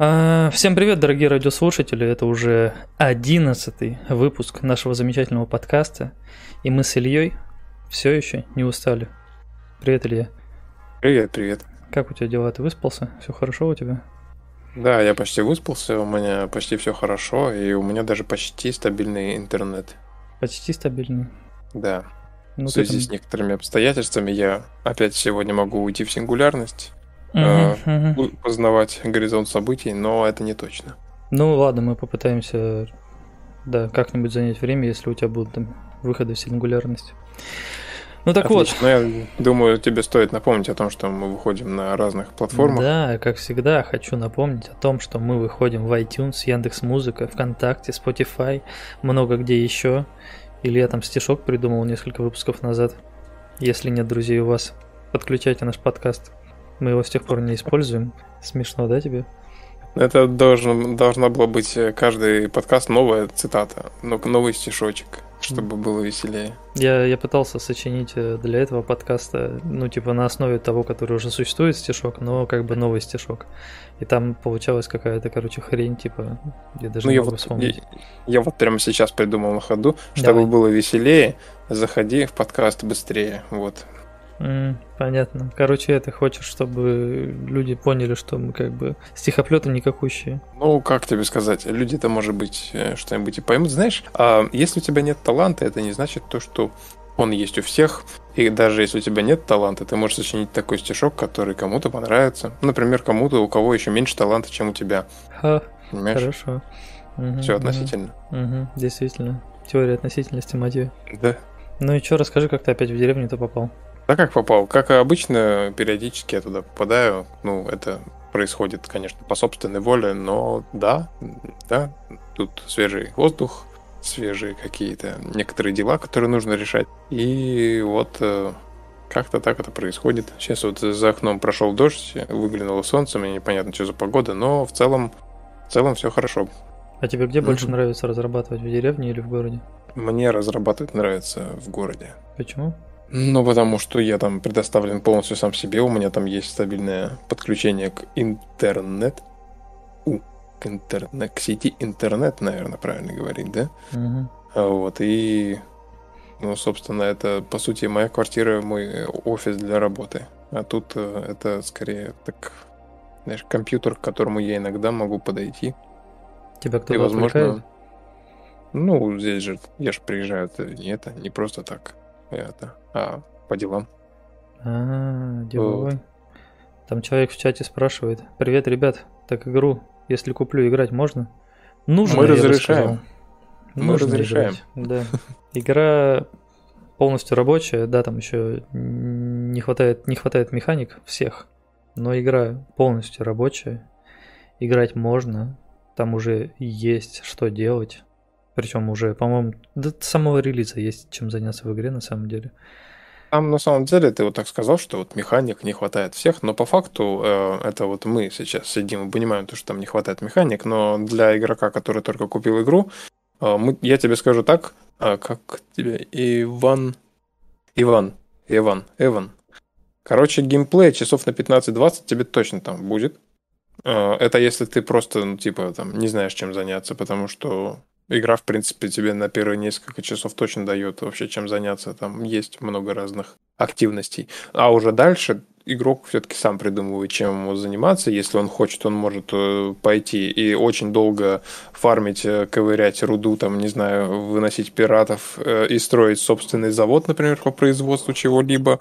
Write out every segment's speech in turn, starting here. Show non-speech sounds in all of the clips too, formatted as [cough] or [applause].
А, всем привет, дорогие радиослушатели. Это уже одиннадцатый выпуск нашего замечательного подкаста. И мы с Ильей все еще не устали. Привет, Илья. Привет, привет. Как у тебя дела? Ты выспался? Все хорошо у тебя? Да, я почти выспался, у меня почти все хорошо, и у меня даже почти стабильный интернет. Почти стабильный? Да. Ну, в связи там... с некоторыми обстоятельствами я опять сегодня могу уйти в сингулярность, угу. познавать горизонт событий, но это не точно. Ну ладно, мы попытаемся, да, как-нибудь занять время, если у тебя будут там выходы в сингулярность. Ну так Отлично. вот. Ну, я думаю, тебе стоит напомнить о том, что мы выходим на разных платформах. Да, как всегда, хочу напомнить о том, что мы выходим в iTunes, Яндекс Музыка, ВКонтакте, Spotify, много где еще. Или я там стишок придумал несколько выпусков назад. Если нет друзей у вас, подключайте наш подкаст. Мы его с тех пор не используем. Смешно, да, тебе? Это должен, должна была быть э, каждый подкаст новая цитата, новый стишочек, чтобы было веселее. Я, я пытался сочинить э, для этого подкаста, ну, типа на основе того, который уже существует стишок, но как бы новый стишок. И там получалась какая-то, короче, хрень, типа, я даже ну, не я могу вот, вспомнить. Я, я вот прямо сейчас придумал на ходу, чтобы Давай. было веселее, заходи в подкаст быстрее, вот. Mm, понятно. Короче, это хочешь, чтобы люди поняли, что мы как бы стихоплеты никакущие. Ну, как тебе сказать, люди-то, может быть, э, что-нибудь и поймут. Знаешь, а если у тебя нет таланта, это не значит то, что он есть у всех. И даже если у тебя нет таланта, ты можешь сочинить такой стишок, который кому-то понравится. Например, кому-то, у кого еще меньше таланта, чем у тебя. Ха, Понимаешь? Хорошо. Угу, Все относительно. Угу, угу, действительно. Теория относительности, Матью. Да. Ну и что, расскажи, как ты опять в деревню-то попал? Да как попал? Как обычно, периодически я туда попадаю. Ну, это происходит, конечно, по собственной воле, но да, да, тут свежий воздух, свежие какие-то некоторые дела, которые нужно решать. И вот э, как-то так это происходит. Сейчас вот за окном прошел дождь, выглянуло солнце, мне непонятно, что за погода, но в целом, в целом все хорошо. А тебе где больше нравится разрабатывать, в деревне или в городе? Мне разрабатывать нравится в городе. Почему? Ну, потому что я там предоставлен полностью сам себе, у меня там есть стабильное подключение к интернет. У, к, интернет, к сети интернет, наверное, правильно говорить, да? Угу. Вот, и, ну, собственно, это, по сути, моя квартира, мой офис для работы. А тут э, это скорее так, знаешь, компьютер, к которому я иногда могу подойти. Тебя кто-то возможно, отвлекает? Ну, здесь же, я же приезжаю, это не это, не просто так это, а по делам. А, деловой. Вот. Там человек в чате спрашивает. Привет, ребят, так игру, если куплю, играть можно? Нужно, Мы разрешаем. Мы Нужно разрешаем. Играть. Да. Игра полностью рабочая, да, там еще не хватает, не хватает механик всех, но игра полностью рабочая. Играть можно, там уже есть что делать. Причем уже, по-моему, до самого релиза есть чем заняться в игре на самом деле. Там на самом деле ты вот так сказал, что вот механик не хватает всех, но по факту э, это вот мы сейчас сидим и понимаем, то, что там не хватает механик, но для игрока, который только купил игру, э, мы, я тебе скажу так, э, как тебе, Иван, Иван, Иван, Иван. Короче, геймплей часов на 15-20 тебе точно там будет. Э, это если ты просто, ну, типа, там, не знаешь, чем заняться, потому что Игра, в принципе, тебе на первые несколько часов точно дает вообще чем заняться. Там есть много разных активностей. А уже дальше игрок все-таки сам придумывает, чем ему заниматься. Если он хочет, он может э, пойти и очень долго фармить, э, ковырять руду, там, не знаю, выносить пиратов э, и строить собственный завод, например, по производству чего-либо.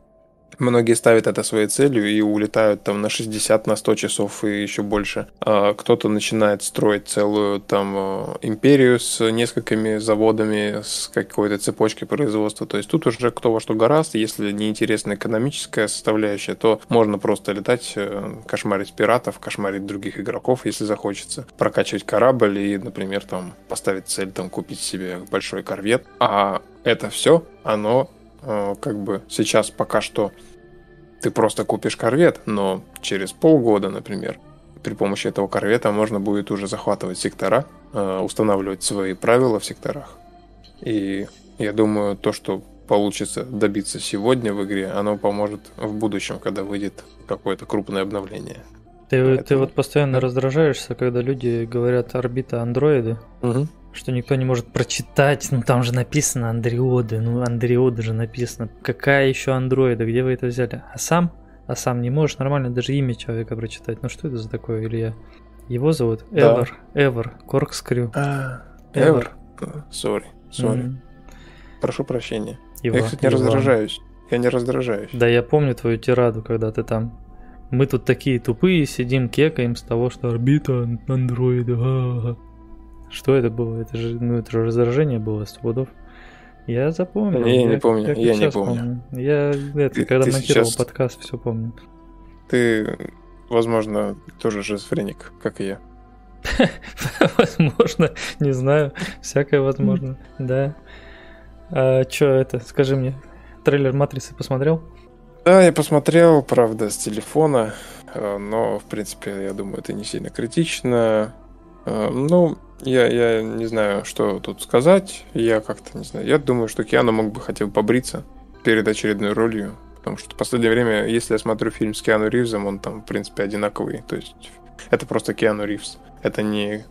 Многие ставят это своей целью и улетают там на 60, на 100 часов и еще больше. А кто-то начинает строить целую там э, империю с несколькими заводами, с какой-то цепочкой производства. То есть тут уже кто во что гораст. Если не интересна экономическая составляющая, то можно просто летать, э, кошмарить пиратов, кошмарить других игроков, если захочется. Прокачивать корабль и, например, там поставить цель там купить себе большой корвет. А это все, оно как бы сейчас пока что ты просто купишь корвет, но через полгода, например, при помощи этого корвета можно будет уже захватывать сектора, э, устанавливать свои правила в секторах. И я думаю, то, что получится добиться сегодня в игре, оно поможет в будущем, когда выйдет какое-то крупное обновление. Ты, Поэтому... ты вот постоянно раздражаешься, когда люди говорят орбита андроиды, угу. Что никто не может прочитать, ну там же написано андриоды, ну андриоды же написано. Какая еще андроида, где вы это взяли? А сам? А сам не можешь нормально даже имя человека прочитать. Ну что это за такое, Илья? Его зовут Эвер, Эвер, Коркскрю. А, Эвер. Sorry, sorry. Прошу прощения. Его, я, кстати, не раздражаюсь. Я не раздражаюсь. Да, я помню твою тираду, когда ты там мы тут такие тупые сидим, кекаем с того, что орбита андроида. А-а-а. Что это было? Это же, ну, это же раздражение было с пудов. Я запомнил. Я, я не помню, я, я не помню. помню. Я это, ты, когда ты монтировал сейчас... подкаст, все помню. Ты, возможно, тоже шизофреник, как и я. [laughs] Возможно, не знаю, всякое возможно, да. А что это, скажи мне, трейлер Матрицы посмотрел? Да, я посмотрел, правда, с телефона, э, но, в принципе, я думаю, это не сильно критично. Э, ну, я, я не знаю, что тут сказать. Я как-то не знаю. Я думаю, что Киану мог бы хотя бы побриться перед очередной ролью. Потому что в последнее время, если я смотрю фильм с Киану Ривзом, он там, в принципе, одинаковый. То есть это просто Киану Ривз. Это не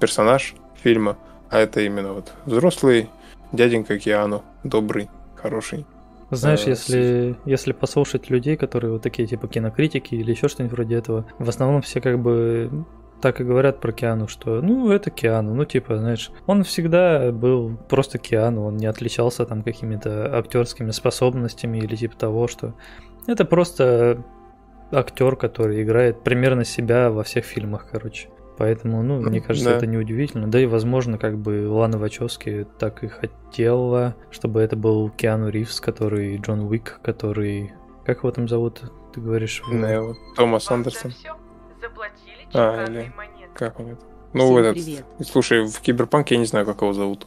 персонаж фильма, а это именно вот взрослый дяденька Киану, добрый, хороший. Знаешь, э, если, если послушать людей, которые вот такие типа кинокритики или еще что-нибудь вроде этого, в основном все как бы так и говорят про Киану, что ну это Киану, ну типа, знаешь, он всегда был просто Киану, он не отличался там какими-то актерскими способностями или типа того, что это просто актер, который играет примерно себя во всех фильмах, короче. Поэтому, ну, мне кажется, да. это неудивительно. Да и, возможно, как бы Лана Вачовски так и хотела, чтобы это был Киану Ривз, который Джон Уик, который... Как его там зовут? Ты говоришь? Нео. Томас Андерсон. А, или... Как он это? Ну, Всем этот... Привет. Слушай, в Киберпанке я не знаю, как его зовут.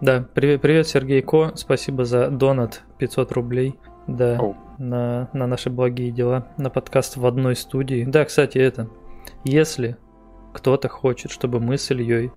Да, привет, привет, Сергей Ко. Спасибо за донат 500 рублей. Да, oh. на, на наши благие дела, на подкаст в одной студии. Да, кстати, это, если кто-то хочет, чтобы мы с Ильей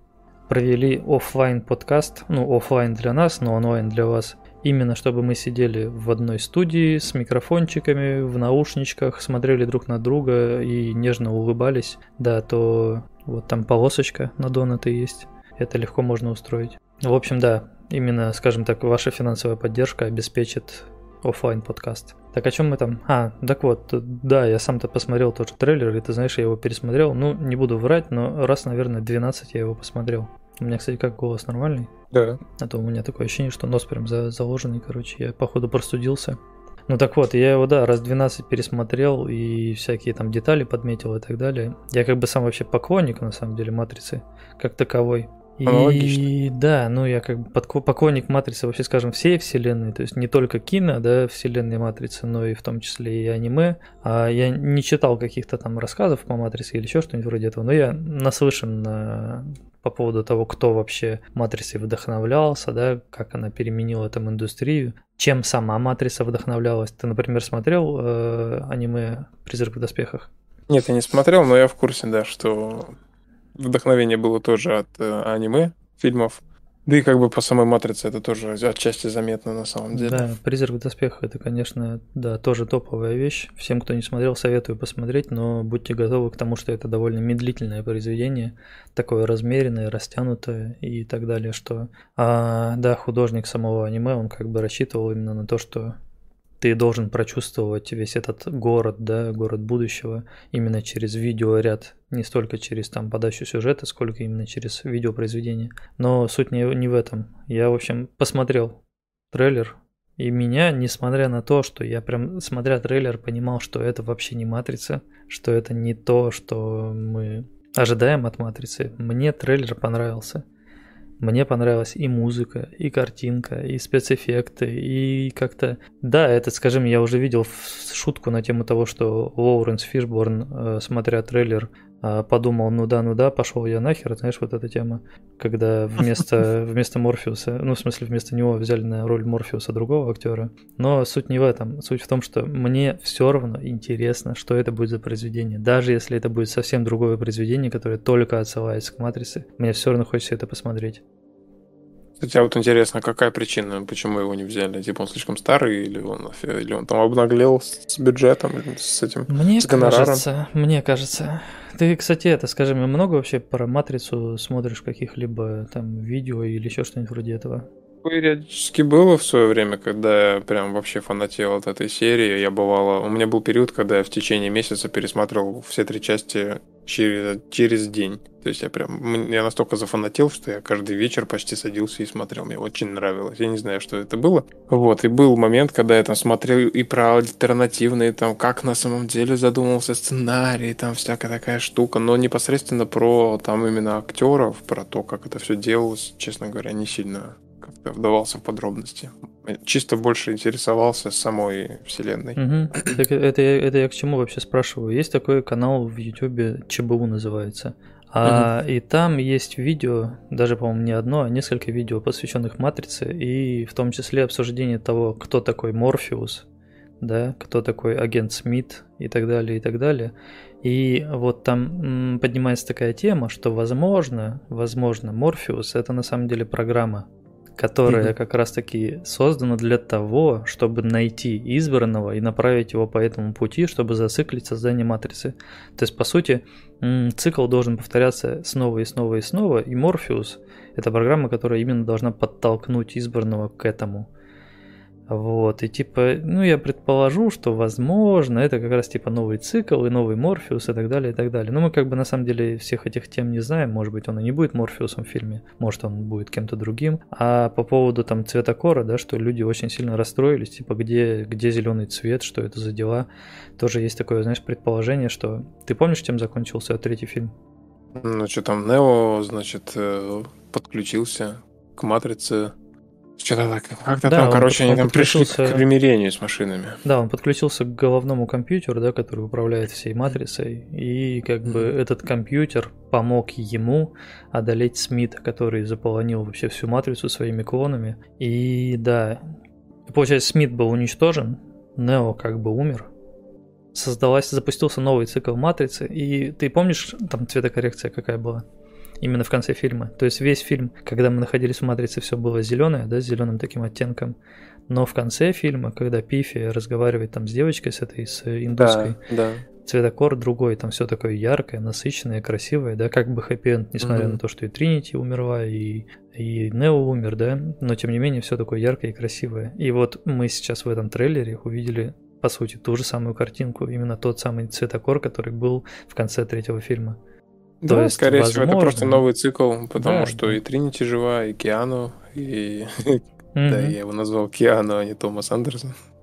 провели офлайн подкаст, ну офлайн для нас, но онлайн для вас, именно чтобы мы сидели в одной студии с микрофончиками, в наушничках, смотрели друг на друга и нежно улыбались, да, то вот там полосочка на донаты есть, это легко можно устроить. В общем, да, именно, скажем так, ваша финансовая поддержка обеспечит офлайн подкаст. Так о чем мы там? А, так вот, да, я сам-то посмотрел тот же трейлер, и ты знаешь, я его пересмотрел. Ну, не буду врать, но раз, наверное, 12 я его посмотрел. У меня, кстати, как голос нормальный? Да. А то у меня такое ощущение, что нос прям за заложенный, короче. Я, походу, простудился. Ну так вот, я его, да, раз 12 пересмотрел и всякие там детали подметил и так далее. Я как бы сам вообще поклонник, на самом деле, Матрицы как таковой. И да, ну я как бы поклонник Матрицы вообще, скажем, всей вселенной, то есть не только кино, да, вселенной Матрицы, но и в том числе и аниме. А я не читал каких-то там рассказов по Матрице или еще что-нибудь вроде этого, но я наслышан на по поводу того, кто вообще Матрицей вдохновлялся, да, как она переменила там индустрию, чем сама Матрица вдохновлялась. Ты, например, смотрел э, аниме «Призрак в доспехах»? Нет, я не смотрел, но я в курсе, да, что вдохновение было тоже от э, аниме, фильмов. Да и как бы по самой матрице это тоже отчасти заметно на самом деле. Да, «Призрак в доспехах» это, конечно, да, тоже топовая вещь. Всем, кто не смотрел, советую посмотреть, но будьте готовы к тому, что это довольно медлительное произведение, такое размеренное, растянутое и так далее, что... А, да, художник самого аниме, он как бы рассчитывал именно на то, что ты должен прочувствовать весь этот город, да, город будущего, именно через видеоряд, не столько через там подачу сюжета, сколько именно через видеопроизведение. Но суть не, не в этом. Я, в общем, посмотрел трейлер, и меня, несмотря на то, что я прям, смотря трейлер, понимал, что это вообще не Матрица, что это не то, что мы ожидаем от Матрицы, мне трейлер понравился. Мне понравилась и музыка, и картинка, и спецэффекты, и как-то... Да, это, скажем, я уже видел шутку на тему того, что Лоуренс Фишборн, э, смотря трейлер, подумал, ну да, ну да, пошел я нахер, знаешь, вот эта тема, когда вместо, [laughs] вместо Морфеуса, ну, в смысле, вместо него взяли на роль Морфеуса другого актера. Но суть не в этом. Суть в том, что мне все равно интересно, что это будет за произведение. Даже если это будет совсем другое произведение, которое только отсылается к Матрице, мне все равно хочется это посмотреть. Кстати, а вот интересно, какая причина, почему его не взяли? Типа он слишком старый или он, или он там обнаглел с бюджетом, с этим, мне с гонораром? Кажется, мне кажется. Ты, кстати, это, скажи, мне много вообще про Матрицу смотришь каких-либо там видео или еще что-нибудь вроде этого? Периодически было в свое время, когда я прям вообще фанател от этой серии. Я бывало... У меня был период, когда я в течение месяца пересматривал все три части через, через день. То есть я прям... Я настолько зафанател, что я каждый вечер почти садился и смотрел. Мне очень нравилось. Я не знаю, что это было. Вот. И был момент, когда я там смотрел и про альтернативные, там, как на самом деле задумывался сценарий, там всякая такая штука. Но непосредственно про там именно актеров, про то, как это все делалось, честно говоря, не сильно как-то вдавался в подробности. Чисто больше интересовался самой вселенной. Угу. [coughs] Так это, это я к чему вообще спрашиваю? Есть такой канал в Ютубе, ЧБУ называется. А, угу. И там есть видео, даже, по-моему, не одно, а несколько видео, посвященных Матрице, и в том числе обсуждение того, кто такой Морфеус, да, кто такой агент Смит и так далее, и так далее. И вот там поднимается такая тема, что возможно, возможно, Морфеус это на самом деле программа, которая mm-hmm. как раз-таки создана для того, чтобы найти избранного и направить его по этому пути, чтобы зациклить создание матрицы. То есть, по сути, цикл должен повторяться снова и снова и снова, и Морфеус — это программа, которая именно должна подтолкнуть избранного к этому. Вот, и типа, ну я предположу, что возможно это как раз типа новый цикл и новый Морфеус и так далее, и так далее. Но мы как бы на самом деле всех этих тем не знаем, может быть он и не будет Морфеусом в фильме, может он будет кем-то другим. А по поводу там цвета кора, да, что люди очень сильно расстроились, типа где, где зеленый цвет, что это за дела, тоже есть такое, знаешь, предположение, что... Ты помнишь, чем закончился третий фильм? Ну что там, Нео, значит, э, подключился к Матрице, что-то так, как-то да, там, короче, они там пришли к примирению с машинами. Да, он подключился к головному компьютеру, да, который управляет всей матрицей, и как mm-hmm. бы этот компьютер помог ему одолеть Смита, который заполонил вообще всю матрицу своими клонами. И да, получается, Смит был уничтожен, Нео как бы умер, создалась, запустился новый цикл матрицы, и ты помнишь, там цветокоррекция какая была? Именно в конце фильма. То есть весь фильм, когда мы находились в матрице, все было зеленое, да, с зеленым таким оттенком. Но в конце фильма, когда Пифи разговаривает там с девочкой, с этой, с индуской, да, да. цветокор другой, там все такое яркое, насыщенное, красивое, да, как бы хэппи несмотря mm-hmm. на то, что и Тринити умерла, и, и Нео умер, да, но тем не менее все такое яркое и красивое. И вот мы сейчас в этом трейлере увидели по сути, ту же самую картинку, именно тот самый цветокор, который был в конце третьего фильма. Да, есть, скорее возможно... всего, это просто новый цикл, потому да. что и Тринити жива, и Киану, и... [laughs] Да, я его назвал Киану, а не Томас Андерсон. [laughs]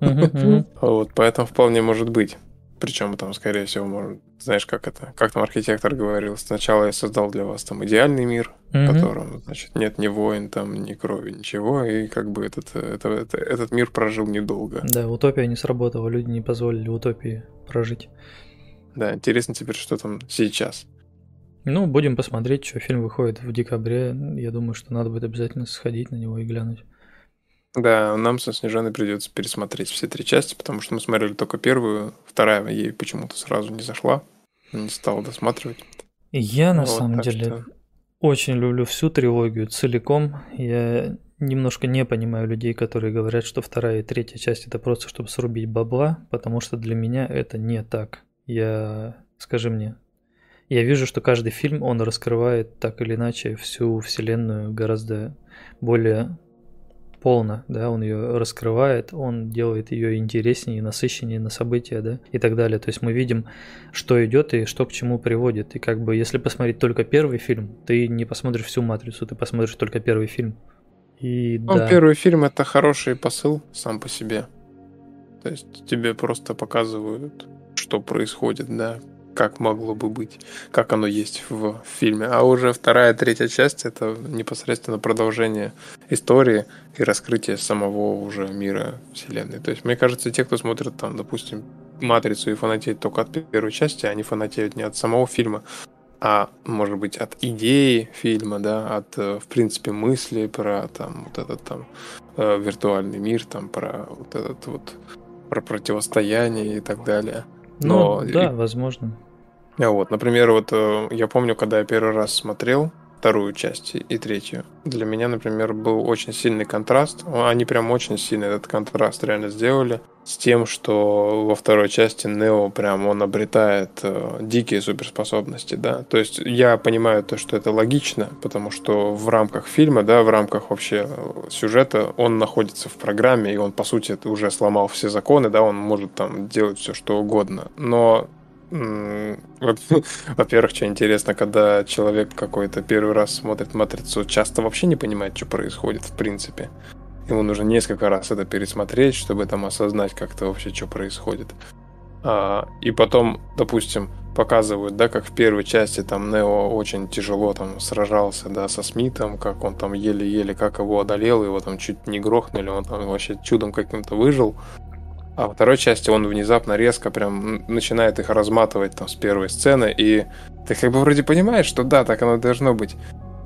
Вот, поэтому вполне может быть. Причем там, скорее всего, может, знаешь, как это, как там архитектор говорил, сначала я создал для вас там идеальный мир, в котором, значит, нет ни войн, там, ни крови, ничего, и как бы этот, это, это, этот мир прожил недолго. Да, утопия не сработала, люди не позволили утопии прожить. Да, интересно теперь, что там сейчас. Ну, будем посмотреть, что фильм выходит в декабре. Я думаю, что надо будет обязательно сходить на него и глянуть. Да, нам со Снежаной придется пересмотреть все три части, потому что мы смотрели только первую, вторая ей почему-то сразу не зашла, не стала досматривать. Я на вот, самом деле что... очень люблю всю трилогию целиком. Я немножко не понимаю людей, которые говорят, что вторая и третья часть это просто чтобы срубить бабла, потому что для меня это не так. Я, скажи мне, я вижу, что каждый фильм, он раскрывает так или иначе всю вселенную гораздо более полно, да, он ее раскрывает, он делает ее интереснее, насыщеннее на события, да, и так далее. То есть мы видим, что идет и что к чему приводит. И как бы, если посмотреть только первый фильм, ты не посмотришь всю матрицу, ты посмотришь только первый фильм. И ну, да. первый фильм это хороший посыл сам по себе. То есть тебе просто показывают, что происходит, да, как могло бы быть, как оно есть в фильме. А уже вторая, третья часть это непосредственно продолжение истории и раскрытие самого уже мира вселенной. То есть, мне кажется, те, кто смотрит там, допустим, Матрицу и фанатеет только от первой части, они фанатеют не от самого фильма, а может быть от идеи фильма, да, от, э, в принципе, мысли про там вот этот там э, виртуальный мир, там про вот этот вот про противостояние и так далее. Но, ну, да, и... возможно. Вот, например, вот э, я помню, когда я первый раз смотрел вторую часть и третью. Для меня, например, был очень сильный контраст. Они прям очень сильно этот контраст реально сделали с тем, что во второй части Нео прям он обретает э, дикие суперспособности, да. То есть я понимаю то, что это логично, потому что в рамках фильма, да, в рамках вообще э, сюжета он находится в программе, и он, по сути, уже сломал все законы, да, он может там делать все, что угодно. Но [laughs] во-первых, что интересно, когда человек какой-то первый раз смотрит «Матрицу», часто вообще не понимает, что происходит в принципе. Ему нужно несколько раз это пересмотреть, чтобы там осознать как-то вообще, что происходит. А, и потом, допустим, показывают, да, как в первой части там Нео очень тяжело там сражался, да, со Смитом, как он там еле-еле, как его одолел, его там чуть не грохнули, он там вообще чудом каким-то выжил. А во второй части он внезапно резко прям начинает их разматывать там с первой сцены, и ты как бы вроде понимаешь, что да, так оно должно быть.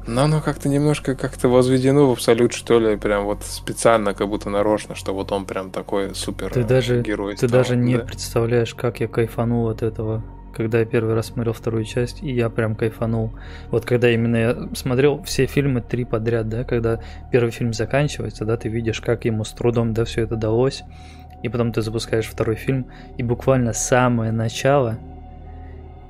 Но оно как-то немножко как-то возведено в абсолют, что ли, прям вот специально, как будто нарочно, что вот он прям такой супер ты даже, герой. Ты стал, даже не да. представляешь, как я кайфанул от этого, когда я первый раз смотрел вторую часть, и я прям кайфанул. Вот когда именно я смотрел все фильмы три подряд, да, когда первый фильм заканчивается, да, ты видишь, как ему с трудом, да, все это далось, и потом ты запускаешь второй фильм, и буквально самое начало,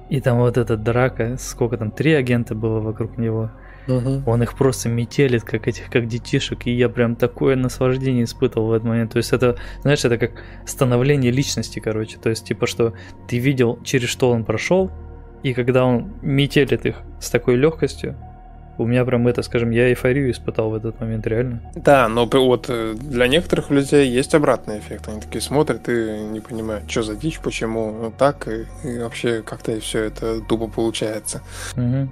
и там вот эта драка, сколько там, три агента было вокруг него, Угу. Он их просто метелит, как этих, как детишек, и я прям такое наслаждение испытывал в этот момент. То есть это, знаешь, это как становление личности, короче. То есть типа, что ты видел, через что он прошел, и когда он метелит их с такой легкостью, у меня прям это, скажем, я эйфорию испытал в этот момент, реально. Да, но вот э, для некоторых людей есть обратный эффект. Они такие смотрят и не понимают, что за дичь, почему так, и, и вообще как-то все это тупо получается. Угу.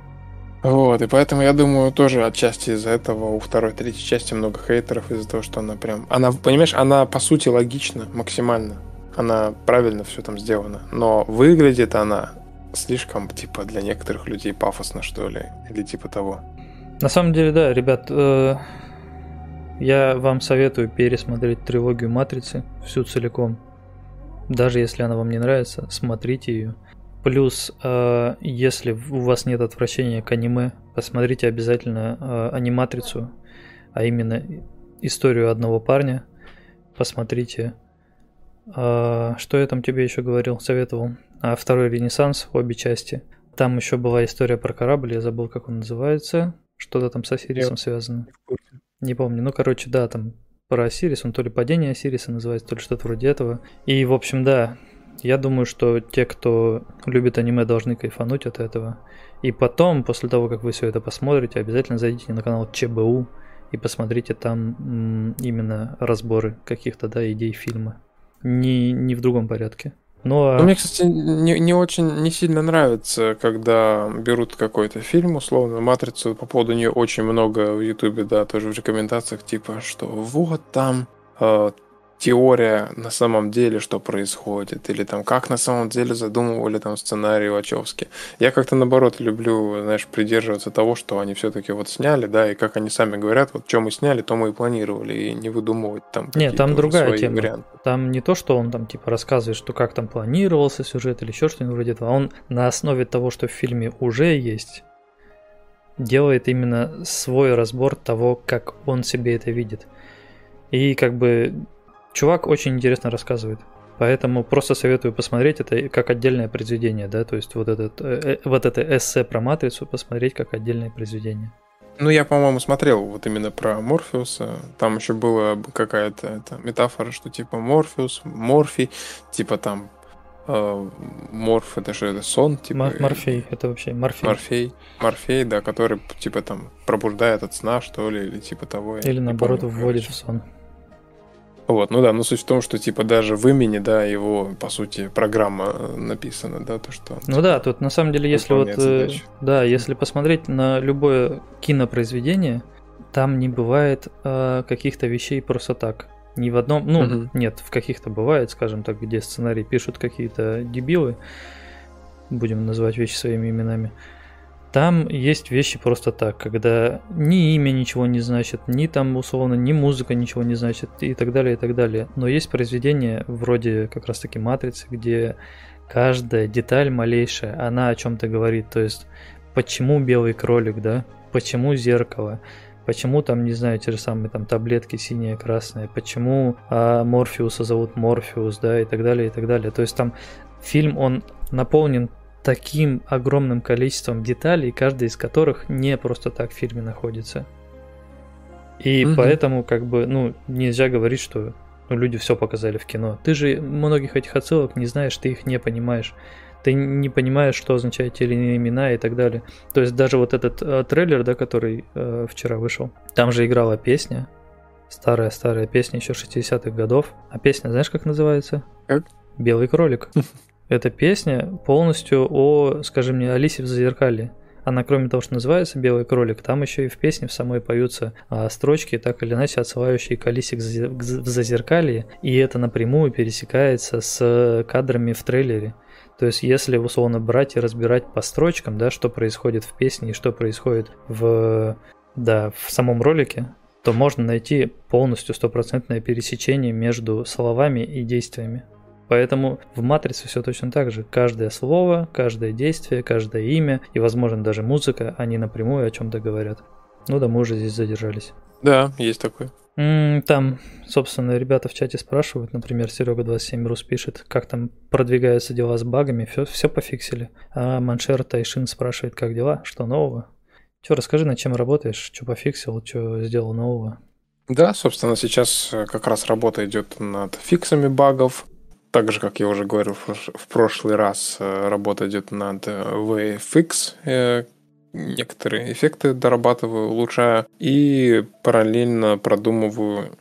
Вот, и поэтому я думаю, тоже отчасти из-за этого у второй, третьей части много хейтеров из-за того, что она прям... Она, понимаешь, она по сути логична максимально. Она правильно все там сделана. Но выглядит она слишком, типа, для некоторых людей пафосно, что ли. Или типа того. На самом деле, да, ребят, э, я вам советую пересмотреть трилогию Матрицы всю целиком. Даже если она вам не нравится, смотрите ее. Плюс, э, если у вас нет отвращения к аниме, посмотрите обязательно э, аниматрицу, а именно историю одного парня. Посмотрите. Э, что я там тебе еще говорил, советовал? А второй Ренессанс, обе части. Там еще была история про корабль, я забыл, как он называется. Что-то там с Осирисом я связано. Не помню. Ну, короче, да, там про Осирис, он то ли падение Осириса называется, то ли что-то вроде этого. И, в общем, да, я думаю, что те, кто любит аниме, должны кайфануть от этого. И потом, после того, как вы все это посмотрите, обязательно зайдите на канал ЧБУ и посмотрите там именно разборы каких-то да, идей фильма. Не, не в другом порядке. Ну, а... Ну, мне, кстати, не, не очень не сильно нравится, когда берут какой-то фильм, условно, матрицу, по поводу нее очень много в Ютубе, да, тоже в рекомендациях, типа, что вот там э, теория на самом деле, что происходит, или там как на самом деле задумывали там сценарий Вачовски. Я как-то наоборот люблю, знаешь, придерживаться того, что они все-таки вот сняли, да, и как они сами говорят, вот что мы сняли, то мы и планировали, и не выдумывать там Нет, там другая тема. Варианты. Там не то, что он там типа рассказывает, что как там планировался сюжет или еще что-нибудь вроде этого, а он на основе того, что в фильме уже есть, делает именно свой разбор того, как он себе это видит. И как бы Чувак очень интересно рассказывает. Поэтому просто советую посмотреть это как отдельное произведение, да, то есть вот, этот, э, э, вот это эссе про матрицу посмотреть как отдельное произведение. Ну, я, по-моему, смотрел вот именно про Морфеуса. Там еще была какая-то метафора, что типа Морфеус, Морфий, типа там э, Морф, это же это сон, типа. Мор- Морфей, это вообще Морфей. Морфей, Морфей, да, который типа там пробуждает от сна, что ли, или типа того. Или наоборот помню, вводит в сон. Вот, ну да, но суть в том, что типа даже в имени, да, его, по сути, программа э, написана, да, то, что... Ну да, тут на самом деле, если вот, э, да, если посмотреть на любое кинопроизведение, там не бывает э, каких-то вещей просто так. Ни в одном, ну, угу. нет, в каких-то бывает, скажем так, где сценарий пишут какие-то дебилы, будем называть вещи своими именами, там есть вещи просто так, когда ни имя ничего не значит, ни там условно, ни музыка ничего не значит и так далее, и так далее. Но есть произведения вроде как раз таки «Матрицы», где каждая деталь малейшая, она о чем-то говорит. То есть, почему белый кролик, да? почему зеркало, почему там, не знаю, те же самые там таблетки синие, красные, почему а, Морфеуса зовут Морфеус, да, и так далее, и так далее. То есть там фильм, он наполнен таким огромным количеством деталей, каждая из которых не просто так в фильме находится. И угу. поэтому, как бы, ну, нельзя говорить, что ну, люди все показали в кино. Ты же многих этих отсылок не знаешь, ты их не понимаешь. Ты не понимаешь, что означают те или иные имена и так далее. То есть даже вот этот э, трейлер, да, который э, вчера вышел, там же играла песня, старая-старая песня еще 60-х годов. А песня, знаешь, как называется? Как? Белый кролик. [laughs] Эта песня полностью о, скажи мне, Алисе в Зазеркалье. Она, кроме того, что называется «Белый кролик», там еще и в песне в самой поются а, строчки, так или иначе отсылающие к Алисе в Зазеркалье, и это напрямую пересекается с кадрами в трейлере. То есть, если условно брать и разбирать по строчкам, да, что происходит в песне и что происходит в, да, в самом ролике, то можно найти полностью стопроцентное пересечение между словами и действиями. Поэтому в матрице все точно так же. Каждое слово, каждое действие, каждое имя и, возможно, даже музыка, они напрямую о чем-то говорят. Ну да, мы уже здесь задержались. Да, есть такое. Там, собственно, ребята в чате спрашивают, например, Серега 27 Рус пишет, как там продвигаются дела с багами, все, все пофиксили. А Маншер Тайшин спрашивает, как дела, что нового? Че, расскажи, над чем работаешь, что пофиксил, что сделал нового? Да, собственно, сейчас э, как раз работа идет над фиксами багов, так же, как я уже говорил в прошлый раз, э, работа идет над э, VFX, э, некоторые эффекты дорабатываю, улучшаю, и параллельно продумываю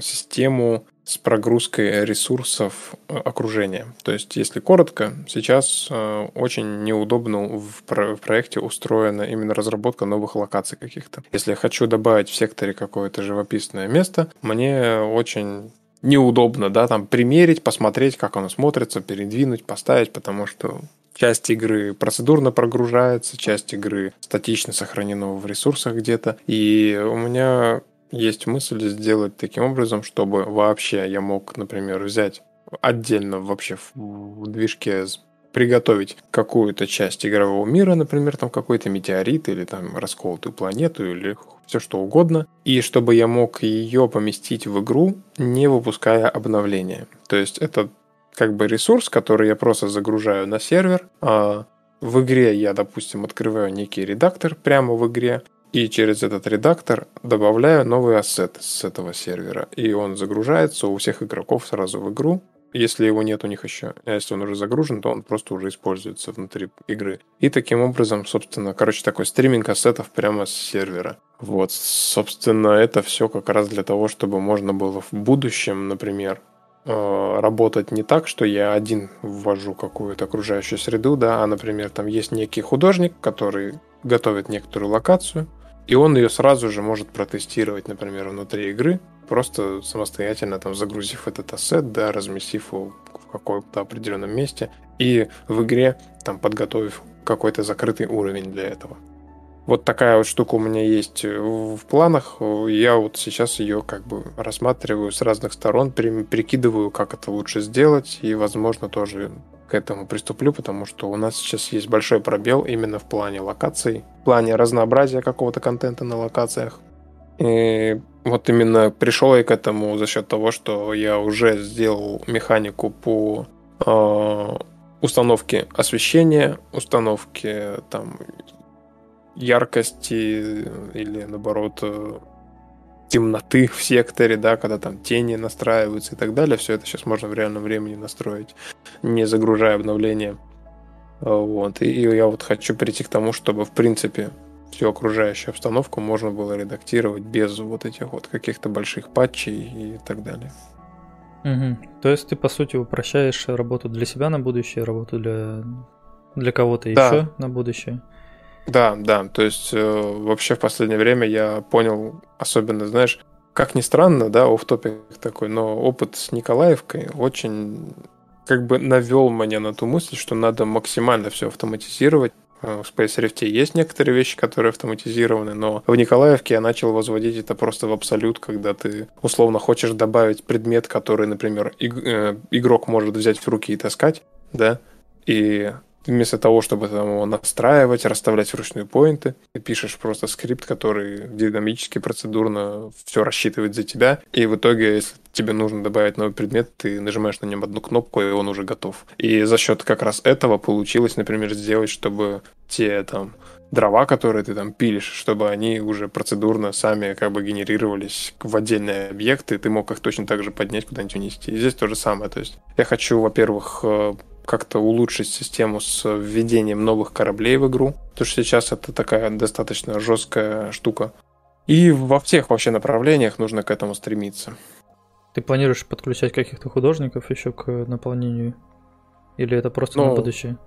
систему с прогрузкой ресурсов окружения. То есть, если коротко, сейчас очень неудобно в проекте устроена именно разработка новых локаций каких-то. Если я хочу добавить в секторе какое-то живописное место, мне очень неудобно, да, там примерить, посмотреть, как оно смотрится, передвинуть, поставить, потому что часть игры процедурно прогружается, часть игры статично сохранена в ресурсах где-то. И у меня есть мысль сделать таким образом, чтобы вообще я мог, например, взять отдельно вообще в движке приготовить какую-то часть игрового мира, например, там какой-то метеорит или там расколотую планету или все что угодно, и чтобы я мог ее поместить в игру, не выпуская обновления. То есть это как бы ресурс, который я просто загружаю на сервер, а в игре я, допустим, открываю некий редактор прямо в игре, и через этот редактор добавляю новый ассет с этого сервера. И он загружается у всех игроков сразу в игру, если его нет у них еще. А если он уже загружен, то он просто уже используется внутри игры. И таким образом, собственно, короче, такой стриминг ассетов прямо с сервера. Вот, собственно, это все как раз для того, чтобы можно было в будущем, например, э, работать не так, что я один ввожу какую-то окружающую среду, да, а, например, там есть некий художник, который готовит некоторую локацию, и он ее сразу же может протестировать, например, внутри игры, просто самостоятельно там загрузив этот ассет, да, разместив его в каком-то определенном месте и в игре там подготовив какой-то закрытый уровень для этого. Вот такая вот штука у меня есть в планах. Я вот сейчас ее как бы рассматриваю с разных сторон, прикидываю, как это лучше сделать, и, возможно, тоже к этому приступлю, потому что у нас сейчас есть большой пробел именно в плане локаций, в плане разнообразия какого-то контента на локациях. И вот именно пришел я к этому за счет того, что я уже сделал механику по э, установке освещения, установке там яркости или наоборот темноты в секторе, да, когда там тени настраиваются и так далее. Все это сейчас можно в реальном времени настроить, не загружая обновления. Вот. И я вот хочу прийти к тому, чтобы, в принципе, всю окружающую обстановку можно было редактировать без вот этих вот каких-то больших патчей и так далее. Угу. То есть ты, по сути, упрощаешь работу для себя на будущее, работу для, для кого-то да. еще на будущее. Да, да. То есть э, вообще в последнее время я понял, особенно, знаешь, как ни странно, да, оф топик такой, но опыт с Николаевкой очень как бы навел меня на ту мысль, что надо максимально все автоматизировать, в Space Rift есть некоторые вещи, которые автоматизированы, но в Николаевке я начал возводить это просто в абсолют, когда ты условно хочешь добавить предмет, который, например, э, игрок может взять в руки и таскать, да, и вместо того, чтобы там его настраивать, расставлять вручную поинты, ты пишешь просто скрипт, который динамически, процедурно все рассчитывает за тебя, и в итоге, если тебе нужно добавить новый предмет, ты нажимаешь на нем одну кнопку, и он уже готов. И за счет как раз этого получилось, например, сделать, чтобы те там дрова, которые ты там пилишь, чтобы они уже процедурно сами как бы генерировались в отдельные объекты, ты мог их точно так же поднять куда-нибудь унести. И здесь то же самое. То есть я хочу, во-первых, э, как-то улучшить систему с введением новых кораблей в игру, потому что сейчас это такая достаточно жесткая штука. И во всех вообще направлениях нужно к этому стремиться. Ты планируешь подключать каких-то художников еще к наполнению? Или это просто ну, на будущее?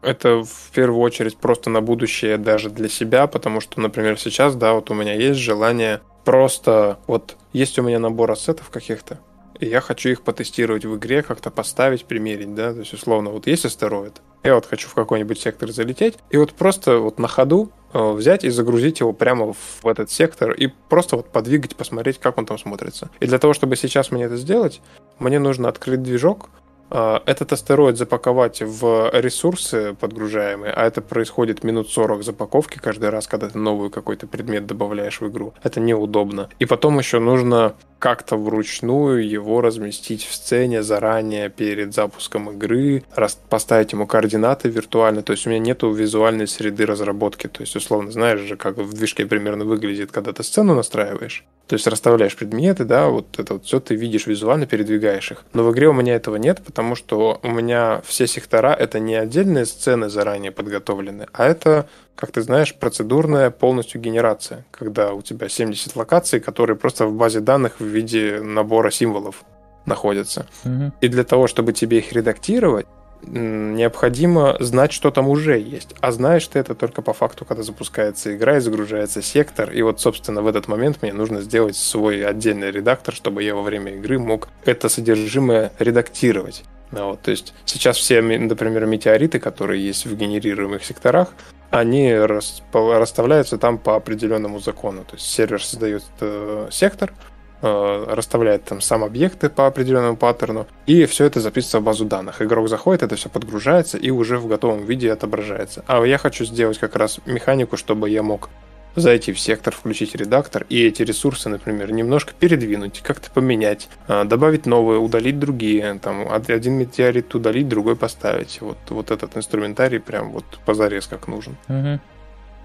Это в первую очередь просто на будущее даже для себя, потому что, например, сейчас, да, вот у меня есть желание просто, вот есть у меня набор ассетов каких-то, и я хочу их потестировать в игре, как-то поставить, примерить, да, то есть условно, вот есть астероид, я вот хочу в какой-нибудь сектор залететь, и вот просто вот на ходу э, взять и загрузить его прямо в этот сектор и просто вот подвигать, посмотреть, как он там смотрится. И для того, чтобы сейчас мне это сделать, мне нужно открыть движок, этот астероид запаковать в ресурсы подгружаемые, а это происходит минут 40 запаковки каждый раз, когда ты новый какой-то предмет добавляешь в игру. Это неудобно. И потом еще нужно как-то вручную его разместить в сцене заранее перед запуском игры, поставить ему координаты виртуально. То есть у меня нету визуальной среды разработки. То есть, условно, знаешь же, как в движке примерно выглядит, когда ты сцену настраиваешь. То есть расставляешь предметы, да, вот это вот все ты видишь визуально, передвигаешь их. Но в игре у меня этого нет, потому что у меня все сектора это не отдельные сцены заранее подготовлены, а это, как ты знаешь, процедурная полностью генерация, когда у тебя 70 локаций, которые просто в базе данных в виде набора символов находятся. Угу. И для того, чтобы тебе их редактировать, необходимо знать, что там уже есть. А знаешь ты это только по факту, когда запускается игра и загружается сектор. И вот, собственно, в этот момент мне нужно сделать свой отдельный редактор, чтобы я во время игры мог это содержимое редактировать. Ну вот, то есть сейчас все, например, метеориты, которые есть в генерируемых секторах, они расставляются там по определенному закону. То есть сервер создает э, сектор, расставляет там сам объекты по определенному паттерну, и все это записывается в базу данных. Игрок заходит, это все подгружается и уже в готовом виде отображается. А я хочу сделать как раз механику, чтобы я мог зайти в сектор, включить редактор и эти ресурсы, например, немножко передвинуть, как-то поменять, э, добавить новые, удалить другие, там один метеорит удалить, другой поставить. Вот, вот этот инструментарий прям вот позарез как нужен. Угу.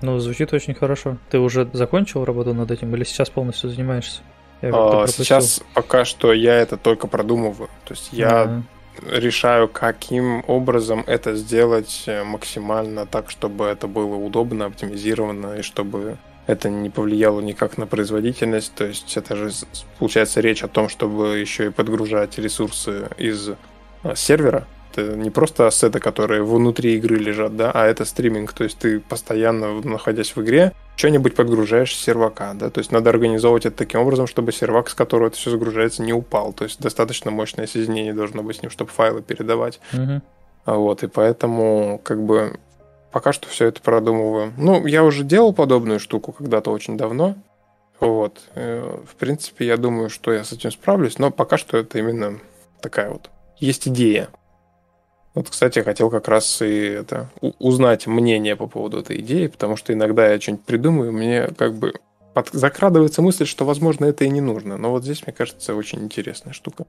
Ну, звучит очень хорошо. Ты уже закончил работу над этим или сейчас полностью занимаешься? А, сейчас пока что я это только продумываю. То есть я mm-hmm. решаю, каким образом это сделать э, максимально так, чтобы это было удобно, оптимизировано, и чтобы это не повлияло никак на производительность. То есть это же получается речь о том, чтобы еще и подгружать ресурсы из э, сервера, это не просто ассеты, которые внутри игры лежат, да, а это стриминг. То есть ты постоянно, находясь в игре, что-нибудь подгружаешь с сервака, да, то есть надо организовывать это таким образом, чтобы сервак, с которого это все загружается, не упал. То есть достаточно мощное соединение должно быть с ним, чтобы файлы передавать. Угу. Вот, и поэтому, как бы, пока что все это продумываю. Ну, я уже делал подобную штуку когда-то очень давно. Вот. Э, в принципе, я думаю, что я с этим справлюсь, но пока что это именно такая вот есть идея. Вот, кстати, я хотел как раз и это узнать мнение по поводу этой идеи, потому что иногда я что-нибудь придумаю, мне как бы под... закрадывается мысль, что, возможно, это и не нужно. Но вот здесь, мне кажется, очень интересная штука.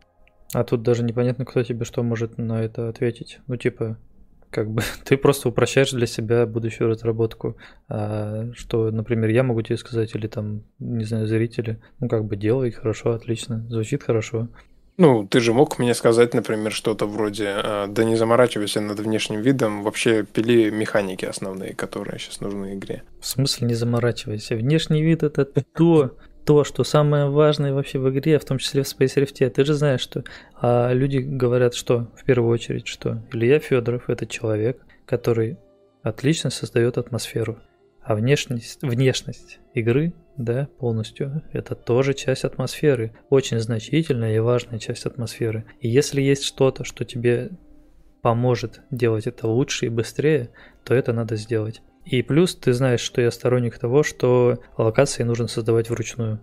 А тут даже непонятно, кто тебе что может на это ответить. Ну, типа, как бы [laughs] ты просто упрощаешь для себя будущую разработку. А, что, например, я могу тебе сказать, или там, не знаю, зрители, ну, как бы делай, хорошо, отлично, звучит хорошо. Ну, ты же мог мне сказать, например, что-то вроде «А, «Да не заморачивайся над внешним видом, вообще пили механики основные, которые сейчас нужны игре». В смысле не заморачивайся? Внешний вид – это то, то, что самое важное вообще в игре, в том числе в Space Rift. Ты же знаешь, что а люди говорят, что в первую очередь, что Илья Федоров – это человек, который отлично создает атмосферу. А внешность, внешность игры да, полностью. Это тоже часть атмосферы, очень значительная и важная часть атмосферы. И если есть что-то, что тебе поможет делать это лучше и быстрее, то это надо сделать. И плюс ты знаешь, что я сторонник того, что локации нужно создавать вручную.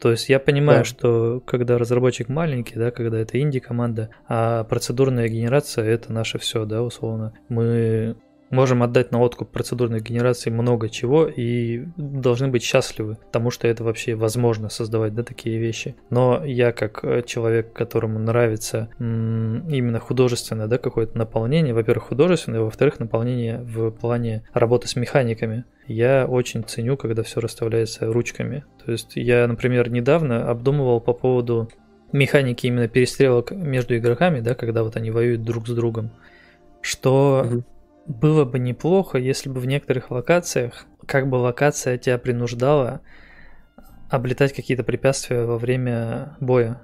То есть я понимаю, да. что когда разработчик маленький, да, когда это инди-команда, а процедурная генерация это наше все, да, условно. Мы можем отдать на откуп процедурной генерации много чего и должны быть счастливы, потому что это вообще возможно создавать, да, такие вещи. Но я как э, человек, которому нравится именно художественное, да, какое-то наполнение, во-первых, художественное, во-вторых, наполнение в плане работы с механиками. Я очень ценю, когда все расставляется ручками. То есть я, например, недавно обдумывал по поводу механики именно перестрелок между игроками, да, когда вот они воюют друг с другом, что угу было бы неплохо, если бы в некоторых локациях, как бы локация тебя принуждала облетать какие-то препятствия во время боя.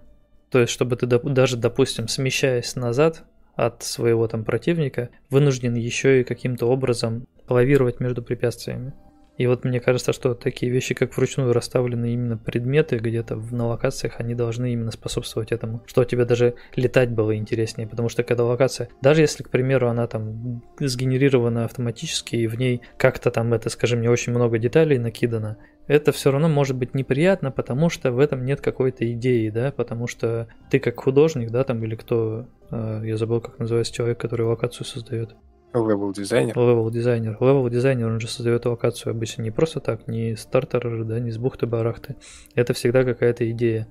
То есть, чтобы ты даже, допустим, смещаясь назад от своего там противника, вынужден еще и каким-то образом лавировать между препятствиями. И вот мне кажется, что такие вещи, как вручную расставлены именно предметы где-то на локациях, они должны именно способствовать этому, что тебе даже летать было интереснее, потому что когда локация, даже если, к примеру, она там сгенерирована автоматически и в ней как-то там это, скажем, не очень много деталей накидано, это все равно может быть неприятно, потому что в этом нет какой-то идеи, да, потому что ты как художник, да, там, или кто, э, я забыл, как называется человек, который локацию создает. Левел дизайнер. Левел дизайнер. Левел дизайнер, он же создает локацию обычно не просто так, не стартер, да, не с бухты-барахты. Это всегда какая-то идея.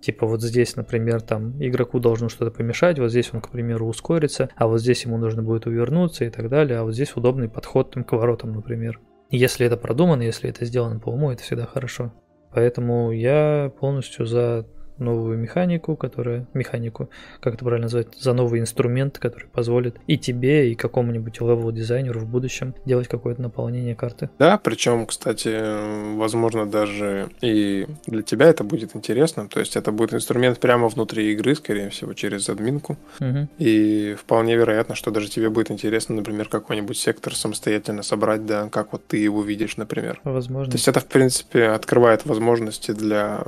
Типа вот здесь, например, там игроку должно что-то помешать, вот здесь он, к примеру, ускорится, а вот здесь ему нужно будет увернуться и так далее, а вот здесь удобный подход там, к воротам, например. Если это продумано, если это сделано по уму, это всегда хорошо. Поэтому я полностью за новую механику, которая механику, как это правильно назвать, за новый инструмент, который позволит и тебе, и какому-нибудь level дизайнеру в будущем делать какое-то наполнение карты. Да, причем, кстати, возможно, даже и для тебя это будет интересно. То есть это будет инструмент прямо внутри игры, скорее всего, через админку. Угу. И вполне вероятно, что даже тебе будет интересно, например, какой-нибудь сектор самостоятельно собрать, да, как вот ты его видишь, например. Возможно. То есть это, в принципе, открывает возможности для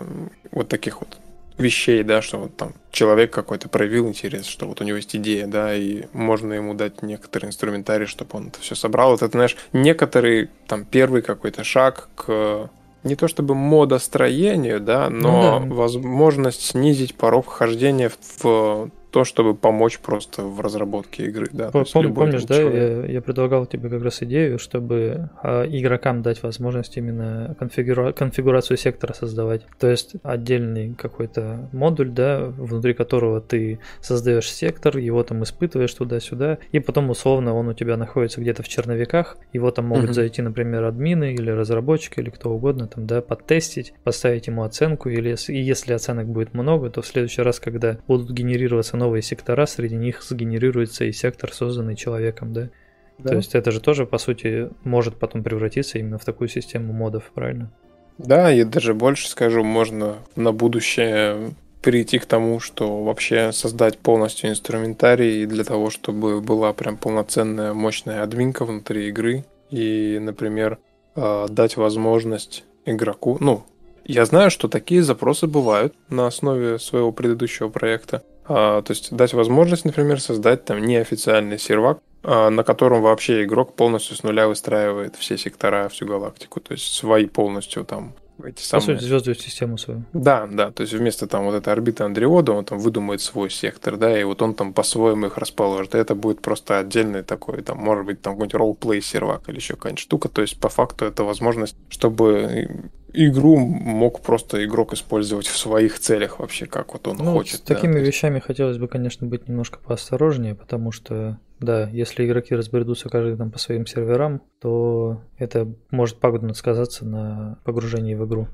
вот таких вот вещей, да, что вот там человек какой-то проявил интерес, что вот у него есть идея, да, и можно ему дать некоторый инструментарий, чтобы он это все собрал. Вот это, знаешь, некоторый там первый какой-то шаг к не то чтобы модостроению, да, но ну, да. возможность снизить порог вхождения в то, чтобы помочь просто в разработке игры. Да, Пом, помнишь, да, я, я предлагал тебе как раз идею, чтобы а, игрокам дать возможность именно конфигура... конфигурацию сектора создавать. То есть отдельный какой-то модуль, да, внутри которого ты создаешь сектор, его там испытываешь туда-сюда, и потом условно он у тебя находится где-то в черновиках, его там могут uh-huh. зайти, например, админы или разработчики или кто угодно, там, да, подтестить, поставить ему оценку, или и если оценок будет много, то в следующий раз, когда будут генерироваться новые сектора, среди них сгенерируется и сектор, созданный человеком, да? да? То есть это же тоже, по сути, может потом превратиться именно в такую систему модов, правильно? Да, я даже больше скажу, можно на будущее прийти к тому, что вообще создать полностью инструментарий для того, чтобы была прям полноценная мощная админка внутри игры и, например, а, дать возможность игроку, ну, я знаю, что такие запросы бывают на основе своего предыдущего проекта. А, то есть дать возможность, например, создать там неофициальный сервак, а, на котором вообще игрок полностью с нуля выстраивает все сектора, всю галактику, то есть свои полностью там эти самые... По сути, звездную систему свою. Да, да, то есть вместо там вот этой орбиты Андреода он там выдумает свой сектор, да, и вот он там по-своему их расположит, и это будет просто отдельный такой, там, может быть, там какой-нибудь ролл-плей сервак или еще какая-нибудь штука, то есть по факту это возможность, чтобы игру мог просто игрок использовать в своих целях вообще, как вот он ну, хочет. С да, такими есть... вещами хотелось бы, конечно, быть немножко поосторожнее, потому что, да, если игроки разбредутся каждый там по своим серверам, то это может пагубно сказаться на погружении в игру.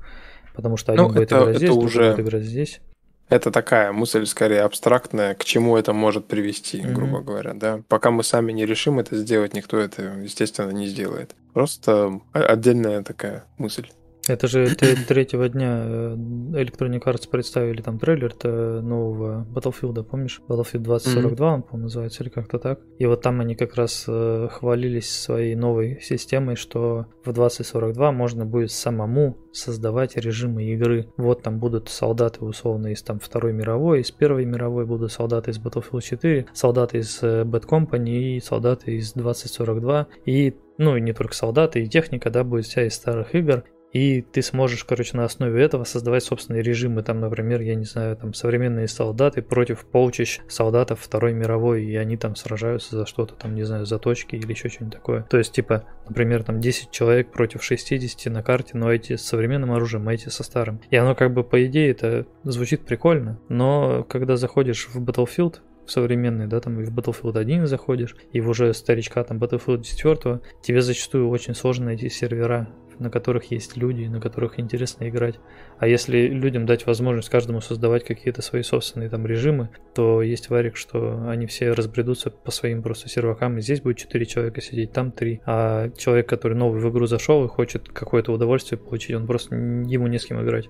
Потому что один ну, будет это, играть здесь, уже... будет играть здесь. Это такая мысль скорее абстрактная, к чему это может привести, mm-hmm. грубо говоря, да. Пока мы сами не решим это сделать, никто это, естественно, не сделает. Просто отдельная такая мысль. Это же третьего дня э, Electronic Arts представили там трейлер-то нового Battlefield, помнишь? Battlefield 2042, mm-hmm. он, по-моему, называется, или как-то так. И вот там они как раз э, хвалились своей новой системой, что в 2042 можно будет самому создавать режимы игры. Вот там будут солдаты условно из там Второй мировой, из Первой мировой будут солдаты из Battlefield 4, солдаты из э, Bad Company и солдаты из 2042. И ну и не только солдаты, и техника, да, будет вся из старых игр. И ты сможешь, короче, на основе этого создавать собственные режимы, там, например, я не знаю, там, современные солдаты против полчищ солдатов Второй мировой, и они там сражаются за что-то, там, не знаю, за точки или еще что-нибудь такое. То есть, типа, например, там 10 человек против 60 на карте, но эти с современным оружием, а эти со старым. И оно как бы, по идее, это звучит прикольно, но когда заходишь в Battlefield, в современный, да, там и в Battlefield 1 заходишь, и в уже старичка там Battlefield 4, тебе зачастую очень сложно найти сервера, на которых есть люди, на которых интересно играть. А если людям дать возможность каждому создавать какие-то свои собственные там режимы, то есть варик, что они все разбредутся по своим просто сервакам, и здесь будет 4 человека сидеть, там 3. А человек, который новый в игру зашел и хочет какое-то удовольствие получить, он просто ему не с кем играть.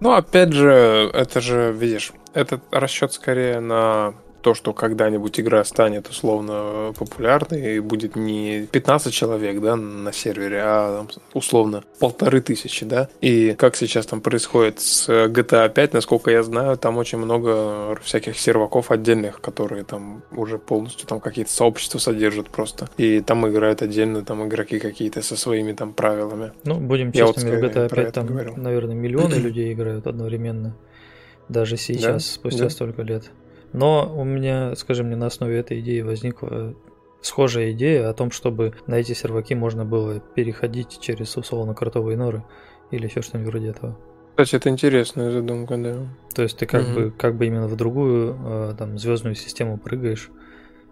Ну, опять же, это же, видишь, этот расчет скорее на то, что когда-нибудь игра станет условно популярной и будет не 15 человек, да, на сервере, а условно полторы тысячи, да. И как сейчас там происходит с GTA 5, насколько я знаю, там очень много всяких серваков отдельных, которые там уже полностью там какие-то сообщества содержат просто. И там играют отдельно там игроки какие-то со своими там правилами. Ну, будем честными, вот, в GTA 5 там, говорил. наверное, миллионы [clears throat] людей играют одновременно. Даже сейчас, да? спустя да. столько лет. Но у меня, скажем мне, на основе этой идеи возникла схожая идея о том, чтобы на эти серваки можно было переходить через условно кротовые норы или еще что-нибудь вроде этого. Кстати, это интересная задумка, да. То есть ты как угу. бы как бы именно в другую э, там звездную систему прыгаешь,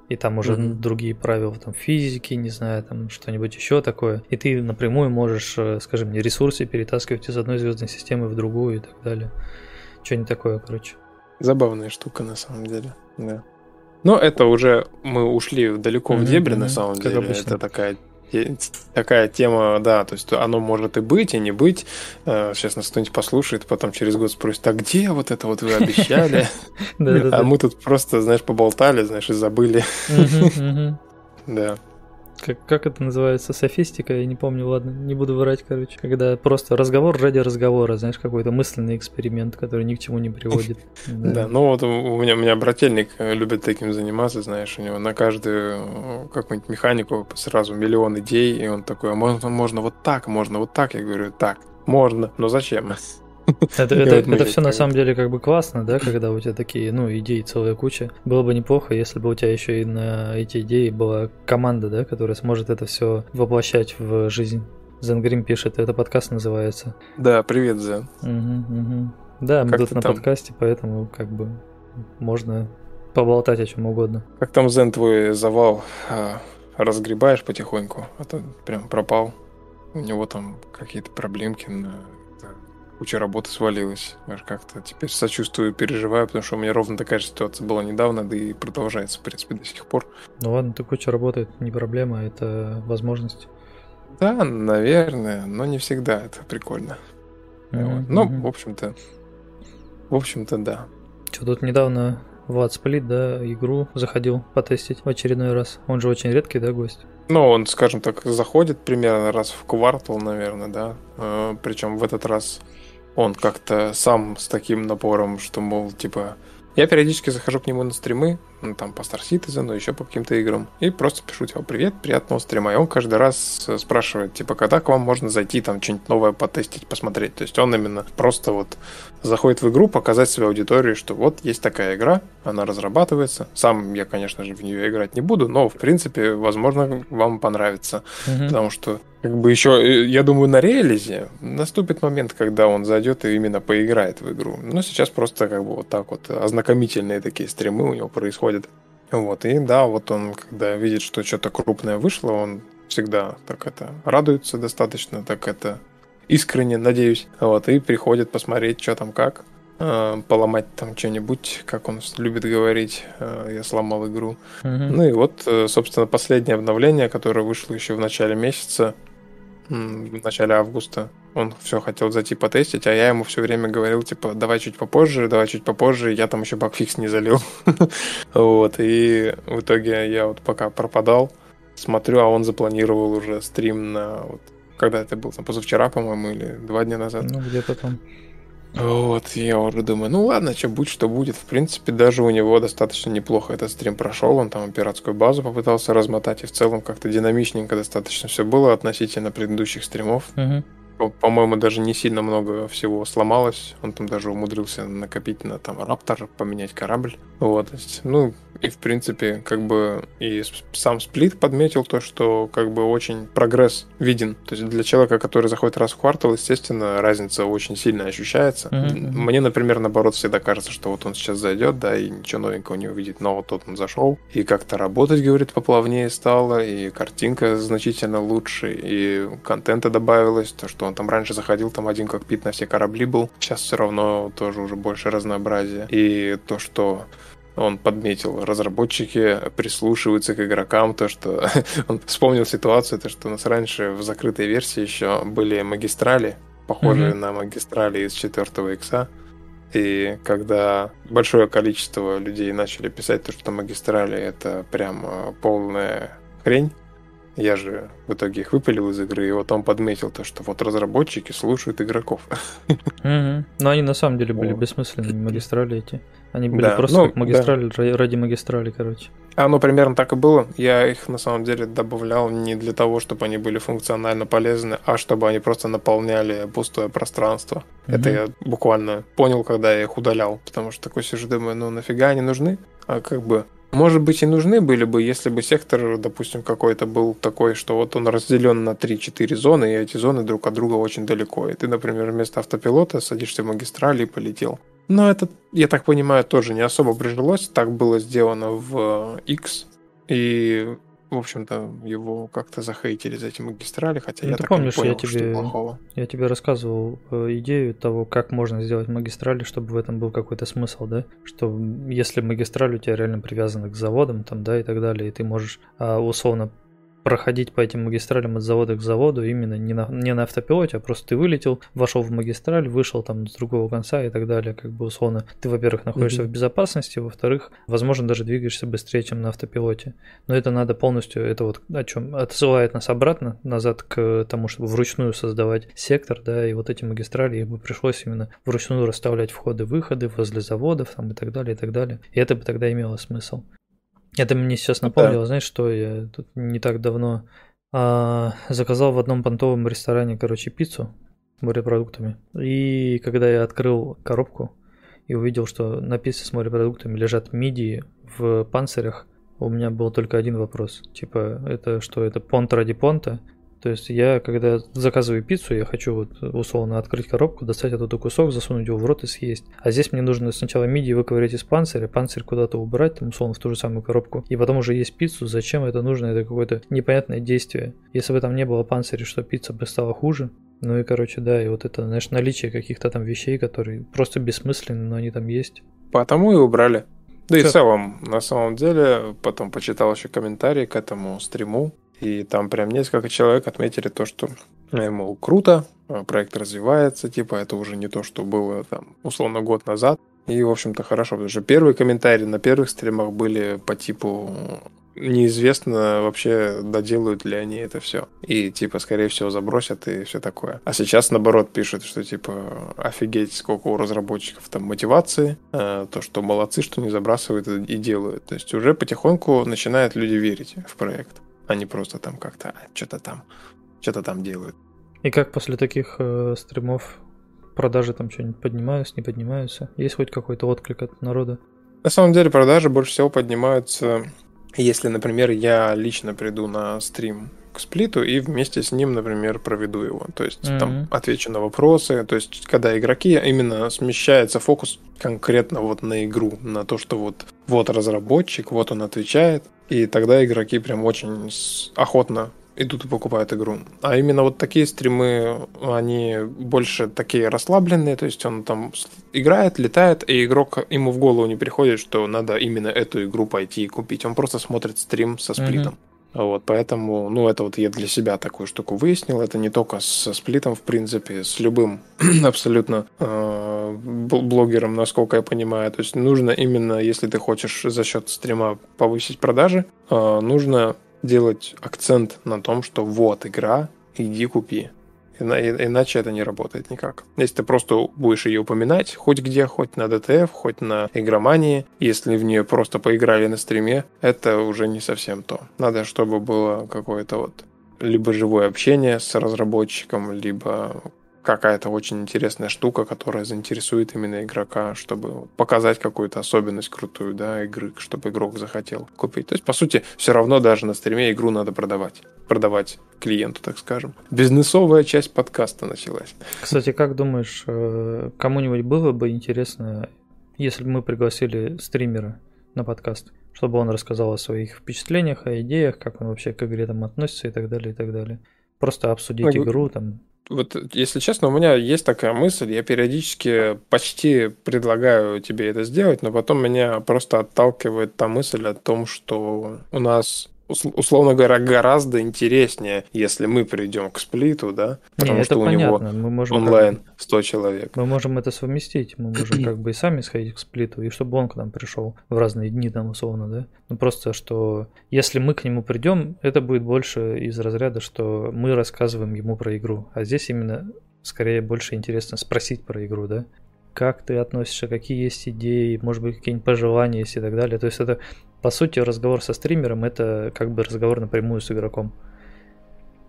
и там уже угу. другие правила там физики, не знаю, там что-нибудь еще такое. И ты напрямую можешь, э, скажем, мне ресурсы перетаскивать из одной звездной системы в другую и так далее. Что-нибудь такое, короче. Забавная штука, на самом деле, да. Но это уже мы ушли далеко mm-hmm, в дебри, mm-hmm, на самом деле. Обычно. Это такая такая тема, да, то есть оно может и быть, и не быть. Сейчас нас кто-нибудь послушает, потом через год спросит, а где вот это вот вы обещали? [laughs] А мы тут просто, знаешь, поболтали, знаешь, и забыли. [laughs] Да. Как, как это называется? Софистика? Я не помню, ладно, не буду врать, короче. Когда просто разговор ради разговора, знаешь, какой-то мысленный эксперимент, который ни к чему не приводит. [laughs] Да, ну вот у меня, у меня брательник э, любит таким заниматься, знаешь, у него на каждую э, какую-нибудь механику сразу миллион идей, и он такой, а можно, можно вот так, можно вот так. Я говорю, так, можно, но зачем? [laughs] [laughs] Это, это, это все на самом деле как бы классно, да, когда у тебя такие, ну, идеи целая куча. Было бы неплохо, если бы у тебя еще и на эти идеи была команда, да, которая сможет это все воплощать в жизнь. Зенгрим пишет, это подкаст называется. Да, привет, Зен. Угу, угу. Да, мы как тут на там? подкасте, поэтому как бы можно поболтать о чем угодно. Как там Зен твой завал а, разгребаешь потихоньку, а то прям пропал. У него там какие-то проблемки на куча работы свалилась. Аж как-то теперь сочувствую, переживаю, потому что у меня ровно такая же ситуация была недавно, да и продолжается, в принципе, до сих пор. Ну ладно, ты куча работает, не проблема, это возможность. Да, наверное, но не всегда это прикольно. Mm-hmm. Вот. Ну, в общем-то, в общем-то, да. Что тут недавно Влад Сплит, да, игру заходил потестить в очередной раз. Он же очень редкий, да, гость? Ну, он, скажем так, заходит примерно раз в квартал, наверное, да. Э, Причем в этот раз он как-то сам с таким напором, что, мол, типа, я периодически захожу к нему на стримы, ну, там по Star Citizen, еще по каким-то играм, и просто пишу, типа, привет, приятного стрима. И он каждый раз спрашивает, типа, когда к вам можно зайти, там, что-нибудь новое потестить, посмотреть. То есть он именно просто вот заходит в игру, показать своей аудитории, что вот есть такая игра, она разрабатывается. Сам я, конечно же, в нее играть не буду, но, в принципе, возможно, вам понравится. Mm-hmm. Потому что как бы еще, э, я думаю, на релизе наступит момент, когда он зайдет и именно поиграет в игру. Но сейчас просто как бы вот так вот ознакомительные такие стримы у него происходят. Вот, и да, вот он, когда видит, что что-то крупное вышло, он всегда так это радуется достаточно, так это искренне, надеюсь. Вот, и приходит посмотреть, что там как. Э, поломать там что-нибудь, как он любит говорить, э, я сломал игру. Mm-hmm. Ну и вот, собственно, последнее обновление, которое вышло еще в начале месяца, в начале августа. Он все хотел зайти потестить, а я ему все время говорил, типа, давай чуть попозже, давай чуть попозже. Я там еще багфикс не залил. [laughs] вот, и в итоге я вот пока пропадал, смотрю, а он запланировал уже стрим на... Когда это был, там, позавчера, по-моему, или два дня назад. Ну, где-то там. Вот, я уже думаю, ну ладно, что будет, что будет. В принципе, даже у него достаточно неплохо этот стрим прошел. Он там пиратскую базу попытался размотать, и в целом как-то динамичненько достаточно все было относительно предыдущих стримов. Угу. По-моему, даже не сильно много всего сломалось. Он там даже умудрился накопить на там Раптор, поменять корабль. Вот, ну, и в принципе, как бы и сам сплит подметил то, что как бы очень прогресс виден. То есть для человека, который заходит раз в квартал, естественно, разница очень сильно ощущается. Mm-hmm. Мне, например, наоборот, всегда кажется, что вот он сейчас зайдет, да, и ничего новенького не увидит. Но вот тут он зашел, и как-то работать, говорит, поплавнее стало, и картинка значительно лучше, и контента добавилось, то, что он там раньше заходил, там один кокпит на все корабли был, сейчас все равно тоже уже больше разнообразия. И то, что он подметил, разработчики прислушиваются к игрокам, то, что [laughs] он вспомнил ситуацию, то, что у нас раньше в закрытой версии еще были магистрали, похожие mm-hmm. на магистрали из 4 икса. И когда большое количество людей начали писать то, что магистрали это прям полная хрень, я же в итоге их выпилил из игры, и вот он подметил то, что вот разработчики слушают игроков. Но они на самом деле были бессмысленными, магистрали эти. Они были да, просто ну, как магистрали да. ради магистрали, короче. Оно примерно так и было. Я их на самом деле добавлял не для того, чтобы они были функционально полезны, а чтобы они просто наполняли пустое пространство. Угу. Это я буквально понял, когда я их удалял. Потому что такой сижу, думаю, ну нафига они нужны? А как бы может быть и нужны были бы, если бы сектор, допустим, какой-то был такой, что вот он разделен на 3-4 зоны, и эти зоны друг от друга очень далеко. И ты, например, вместо автопилота садишься в магистрали и полетел. Но это, я так понимаю, тоже не особо прижилось. Так было сделано в X. И, в общем-то, его как-то захейтили за эти магистрали, хотя ну, я так помнишь, не понял, я тебе, что плохого. Я тебе рассказывал э, идею того, как можно сделать магистрали, чтобы в этом был какой-то смысл, да? Что если магистраль у тебя реально привязана к заводам, там, да, и так далее, и ты можешь а, условно проходить по этим магистралям от завода к заводу именно не на, не на автопилоте, а просто ты вылетел, вошел в магистраль, вышел там с другого конца и так далее, как бы условно. Ты, во-первых, находишься mm-hmm. в безопасности, во-вторых, возможно, даже двигаешься быстрее, чем на автопилоте. Но это надо полностью, это вот о чем отсылает нас обратно, назад к тому, чтобы вручную создавать сектор, да, и вот эти магистрали, их бы пришлось именно вручную расставлять входы-выходы возле заводов там и так далее, и так далее. И это бы тогда имело смысл. Это мне сейчас напомнило, да. знаешь, что я тут не так давно а, заказал в одном понтовом ресторане, короче, пиццу с морепродуктами. И когда я открыл коробку и увидел, что на пицце с морепродуктами лежат мидии в панцирях, у меня был только один вопрос. Типа, это что, это понт ради понта? То есть я, когда заказываю пиццу, я хочу вот условно открыть коробку, достать оттуда кусок, засунуть его в рот и съесть. А здесь мне нужно сначала мидии выковырять из панциря, панцирь куда-то убрать, там условно в ту же самую коробку, и потом уже есть пиццу. Зачем это нужно? Это какое-то непонятное действие. Если бы там не было панциря, что пицца бы стала хуже. Ну и, короче, да, и вот это, знаешь, наличие каких-то там вещей, которые просто бессмысленны, но они там есть. Потому и убрали. Да Все. и в целом, на самом деле, потом почитал еще комментарии к этому стриму. И там прям несколько человек отметили то, что, э, мол, круто, э, проект развивается, типа это уже не то, что было там условно год назад. И, в общем-то, хорошо, потому что первые комментарии на первых стримах были по типу неизвестно вообще, доделают ли они это все. И, типа, скорее всего, забросят и все такое. А сейчас, наоборот, пишут, что, типа, офигеть, сколько у разработчиков там мотивации, э, то, что молодцы, что не забрасывают и делают. То есть уже потихоньку начинают люди верить в проект. Они просто там как-то что-то там, что-то там делают. И как после таких э, стримов продажи там что-нибудь поднимаются, не поднимаются? Есть хоть какой-то отклик от народа? На самом деле продажи больше всего поднимаются, если, например, я лично приду на стрим к сплиту и вместе с ним, например, проведу его. То есть mm-hmm. там отвечу на вопросы. То есть когда игроки именно смещается фокус конкретно вот на игру, на то, что вот вот разработчик, вот он отвечает, и тогда игроки прям очень охотно идут и покупают игру. А именно вот такие стримы, они больше такие расслабленные, то есть он там играет, летает, и игрок ему в голову не приходит, что надо именно эту игру пойти и купить. Он просто смотрит стрим со сплитом. Mm-hmm. Вот, поэтому, ну, это вот я для себя такую штуку выяснил. Это не только со сплитом, в принципе, с любым [clears throat] абсолютно э, блогером, насколько я понимаю. То есть нужно именно, если ты хочешь за счет стрима повысить продажи, э, нужно делать акцент на том, что вот игра, иди купи. Иначе это не работает никак. Если ты просто будешь ее упоминать хоть где, хоть на ДТФ, хоть на игромании, если в нее просто поиграли на стриме, это уже не совсем то. Надо, чтобы было какое-то вот либо живое общение с разработчиком, либо какая-то очень интересная штука, которая заинтересует именно игрока, чтобы показать какую-то особенность крутую, да, игры, чтобы игрок захотел купить. То есть, по сути, все равно даже на стриме игру надо продавать. Продавать клиенту, так скажем. Бизнесовая часть подкаста началась. Кстати, как думаешь, э, кому-нибудь было бы интересно, если бы мы пригласили стримера на подкаст, чтобы он рассказал о своих впечатлениях, о идеях, как он вообще к игре там относится и так далее, и так далее. Просто обсудить ну, игру там, вот, если честно, у меня есть такая мысль, я периодически почти предлагаю тебе это сделать, но потом меня просто отталкивает та мысль о том, что у нас условно говоря, гораздо интереснее, если мы придем к сплиту, да, потому Не, что у понятно. него мы можем онлайн 100 человек. Мы можем это совместить, мы можем как бы и сами сходить к сплиту, и чтобы он к нам пришел в разные дни там условно, да. Ну просто, что если мы к нему придем, это будет больше из разряда, что мы рассказываем ему про игру, а здесь именно скорее больше интересно спросить про игру, да как ты относишься, какие есть идеи, может быть, какие-нибудь пожелания есть и так далее. То есть это по сути, разговор со стримером это как бы разговор напрямую с игроком.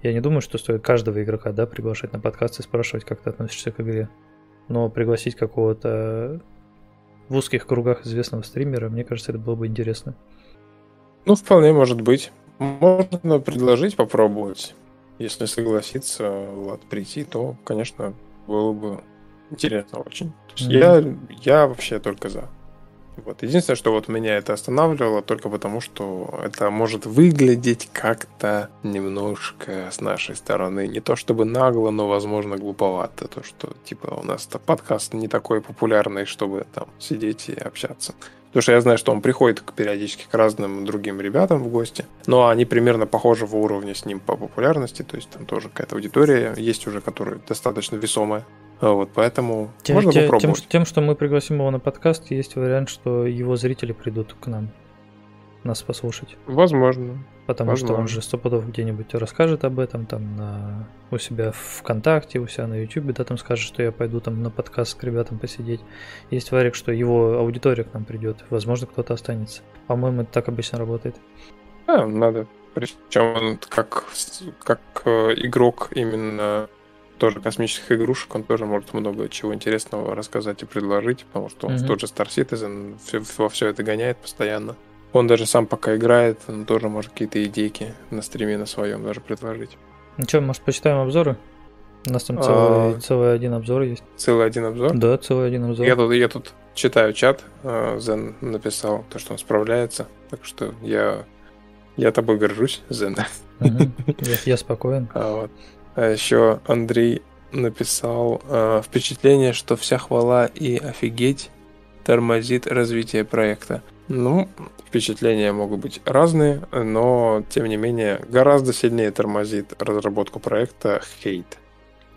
Я не думаю, что стоит каждого игрока, да, приглашать на подкаст и спрашивать, как ты относишься к игре. Но пригласить какого-то в узких кругах известного стримера, мне кажется, это было бы интересно. Ну, вполне может быть. Можно предложить попробовать. Если согласится Влад прийти, то, конечно, было бы интересно очень. mm-hmm. я, я вообще только за. Вот. Единственное, что вот меня это останавливало, только потому, что это может выглядеть как-то немножко с нашей стороны. Не то чтобы нагло, но, возможно, глуповато. То, что, типа, у нас подкаст не такой популярный, чтобы там сидеть и общаться. Потому что я знаю, что он приходит периодически к разным другим ребятам в гости, но они примерно похожего уровня с ним по популярности, то есть там тоже какая-то аудитория есть уже, которая достаточно весомая. А вот, поэтому тем, можно тем, попробовать. Тем, тем, что мы пригласим его на подкаст, есть вариант, что его зрители придут к нам нас послушать. Возможно. Потому Возможно. что он же сто пудов где-нибудь расскажет об этом, там на у себя в ВКонтакте, у себя на Ютубе, да, там скажет, что я пойду там на подкаст к ребятам посидеть. Есть вариант, что его аудитория к нам придет. Возможно, кто-то останется. По-моему, это так обычно работает. А, надо. Причем он как, как э, игрок именно тоже космических игрушек, он тоже может много чего интересного рассказать и предложить, потому что он mm-hmm. тот же Star Citizen все, во все это гоняет постоянно. Он даже сам пока играет, он тоже может какие-то идейки на стриме на своем даже предложить. Ну что, может, почитаем обзоры? У нас там целый, а... целый один обзор есть. Целый один обзор? Да, целый один обзор. Я тут, я тут читаю чат, а, Зен написал то, что он справляется, так что я, я тобой горжусь, Зен. Угу. Я, я спокоен. [laughs] А, вот. А еще Андрей написал э, впечатление, что вся хвала и офигеть тормозит развитие проекта. Ну, впечатления могут быть разные, но тем не менее гораздо сильнее тормозит разработку проекта хейт.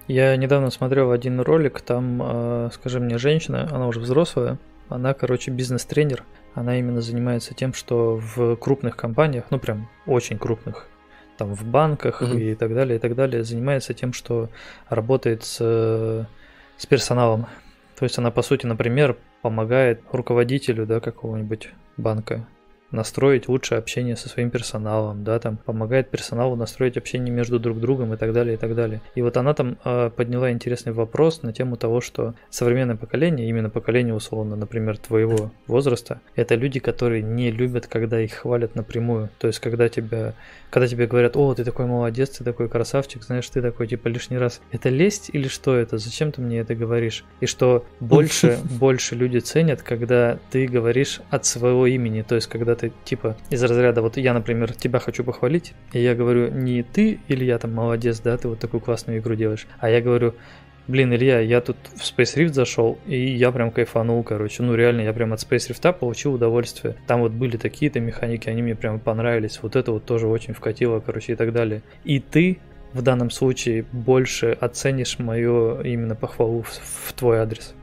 Я недавно смотрел один ролик, там, э, скажи мне, женщина, она уже взрослая, она, короче, бизнес-тренер, она именно занимается тем, что в крупных компаниях, ну прям очень крупных, там в банках mm-hmm. и так далее, и так далее, занимается тем, что работает с, с персоналом. То есть она, по сути, например, помогает руководителю да, какого-нибудь банка настроить лучшее общение со своим персоналом, да, там помогает персоналу настроить общение между друг другом и так далее, и так далее. И вот она там э, подняла интересный вопрос на тему того, что современное поколение, именно поколение условно, например, твоего возраста, это люди, которые не любят, когда их хвалят напрямую. То есть, когда тебя, когда тебе говорят, о, ты такой молодец, ты такой красавчик, знаешь, ты такой типа лишний раз. Это лесть или что это? Зачем ты мне это говоришь? И что больше, [laughs] больше люди ценят, когда ты говоришь от своего имени, то есть, когда ты типа из разряда, вот я, например, тебя хочу похвалить, и я говорю не ты, или я там молодец, да, ты вот такую классную игру делаешь, а я говорю, блин, Илья, я тут в Space Rift зашел, и я прям кайфанул, короче, ну реально, я прям от Space Rift получил удовольствие. Там вот были такие-то механики, они мне прям понравились, вот это вот тоже очень вкатило, короче, и так далее. И ты в данном случае больше оценишь мою именно похвалу в, в твой адрес.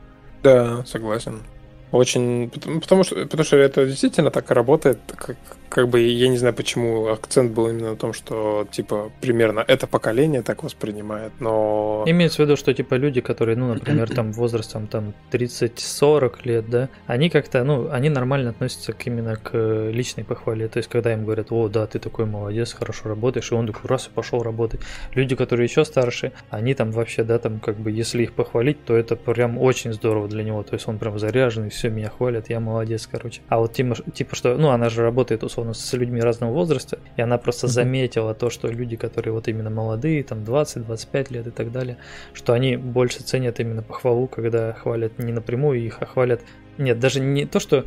Да, согласен. Очень, потому, что, потому что это действительно так работает, как как бы я не знаю, почему акцент был именно на том, что типа примерно это поколение так воспринимает, но... Имеется в виду, что типа люди, которые, ну, например, там возрастом там 30-40 лет, да, они как-то, ну, они нормально относятся к именно к личной похвале. То есть, когда им говорят, о, да, ты такой молодец, хорошо работаешь, и он такой раз и пошел работать. Люди, которые еще старше, они там вообще, да, там как бы, если их похвалить, то это прям очень здорово для него. То есть он прям заряженный, все, меня хвалят, я молодец, короче. А вот типа, типа что, ну, она же работает условно с людьми разного возраста, и она просто mm-hmm. заметила то, что люди, которые вот именно молодые, там 20-25 лет и так далее, что они больше ценят именно похвалу, когда хвалят не напрямую их, а хвалят... Нет, даже не то, что...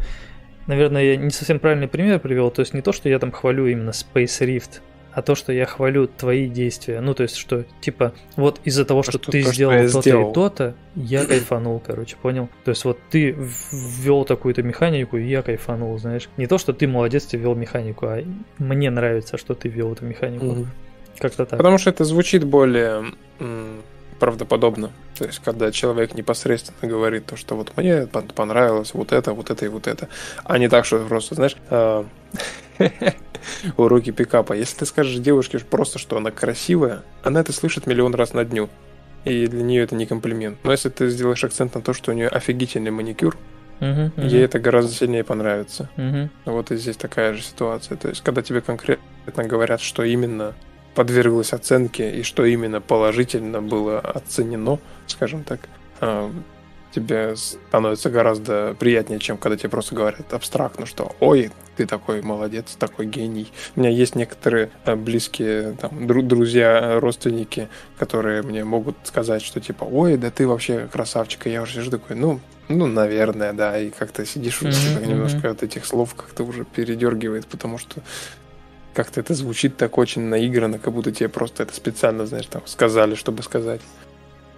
Наверное, я не совсем правильный пример привел, то есть не то, что я там хвалю именно Space Rift, а то, что я хвалю твои действия. Ну, то есть, что, типа, вот из-за того, что, что ты то, сделал то-то сделал. и то-то, я [clears throat] кайфанул, короче, понял? То есть, вот ты ввел такую-то механику, и я кайфанул, знаешь. Не то, что ты молодец, ты ввел механику, а мне нравится, что ты ввел эту механику. Mm-hmm. Как-то так. Потому что это звучит более правдоподобно. То есть, когда человек непосредственно говорит то, что вот мне понравилось вот это, вот это и вот это, а не так, что просто, знаешь, а, [laughs] уроки пикапа. Если ты скажешь девушке просто, что она красивая, она это слышит миллион раз на дню. И для нее это не комплимент. Но если ты сделаешь акцент на то, что у нее офигительный маникюр, Uh-huh, uh-huh. ей это гораздо сильнее понравится. Uh-huh. Вот и здесь такая же ситуация. То есть, когда тебе конкретно говорят, что именно подверглось оценке и что именно положительно было оценено, скажем так, а, тебе становится гораздо приятнее, чем когда тебе просто говорят абстрактно, что «Ой, ты такой молодец, такой гений». У меня есть некоторые э, близкие там, друзья, родственники, которые мне могут сказать, что типа «Ой, да ты вообще красавчик». И я уже сижу такой «Ну, ну, наверное, да». И как-то сидишь, mm-hmm, немножко от этих слов как-то уже передергивает, потому что как-то это звучит так очень наигранно, как будто тебе просто это специально, знаешь, там сказали, чтобы сказать.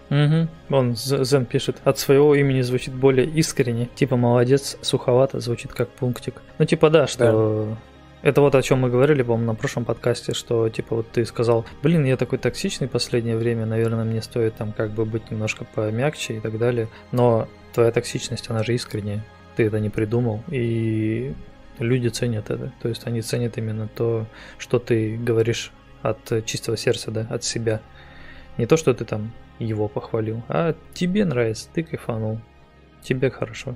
Угу. Он Зен пишет, от своего имени звучит более искренне, типа молодец, суховато, звучит как пунктик. Ну типа да, что да. Это вот о чем мы говорили, по-моему, на прошлом подкасте, что типа вот ты сказал, блин, я такой токсичный в последнее время, наверное, мне стоит там как бы быть немножко помягче и так далее. Но твоя токсичность, она же искренняя. Ты это не придумал. И люди ценят это. То есть они ценят именно то, что ты говоришь от чистого сердца, да, от себя. Не то, что ты там его похвалил, а тебе нравится, ты кайфанул, тебе хорошо.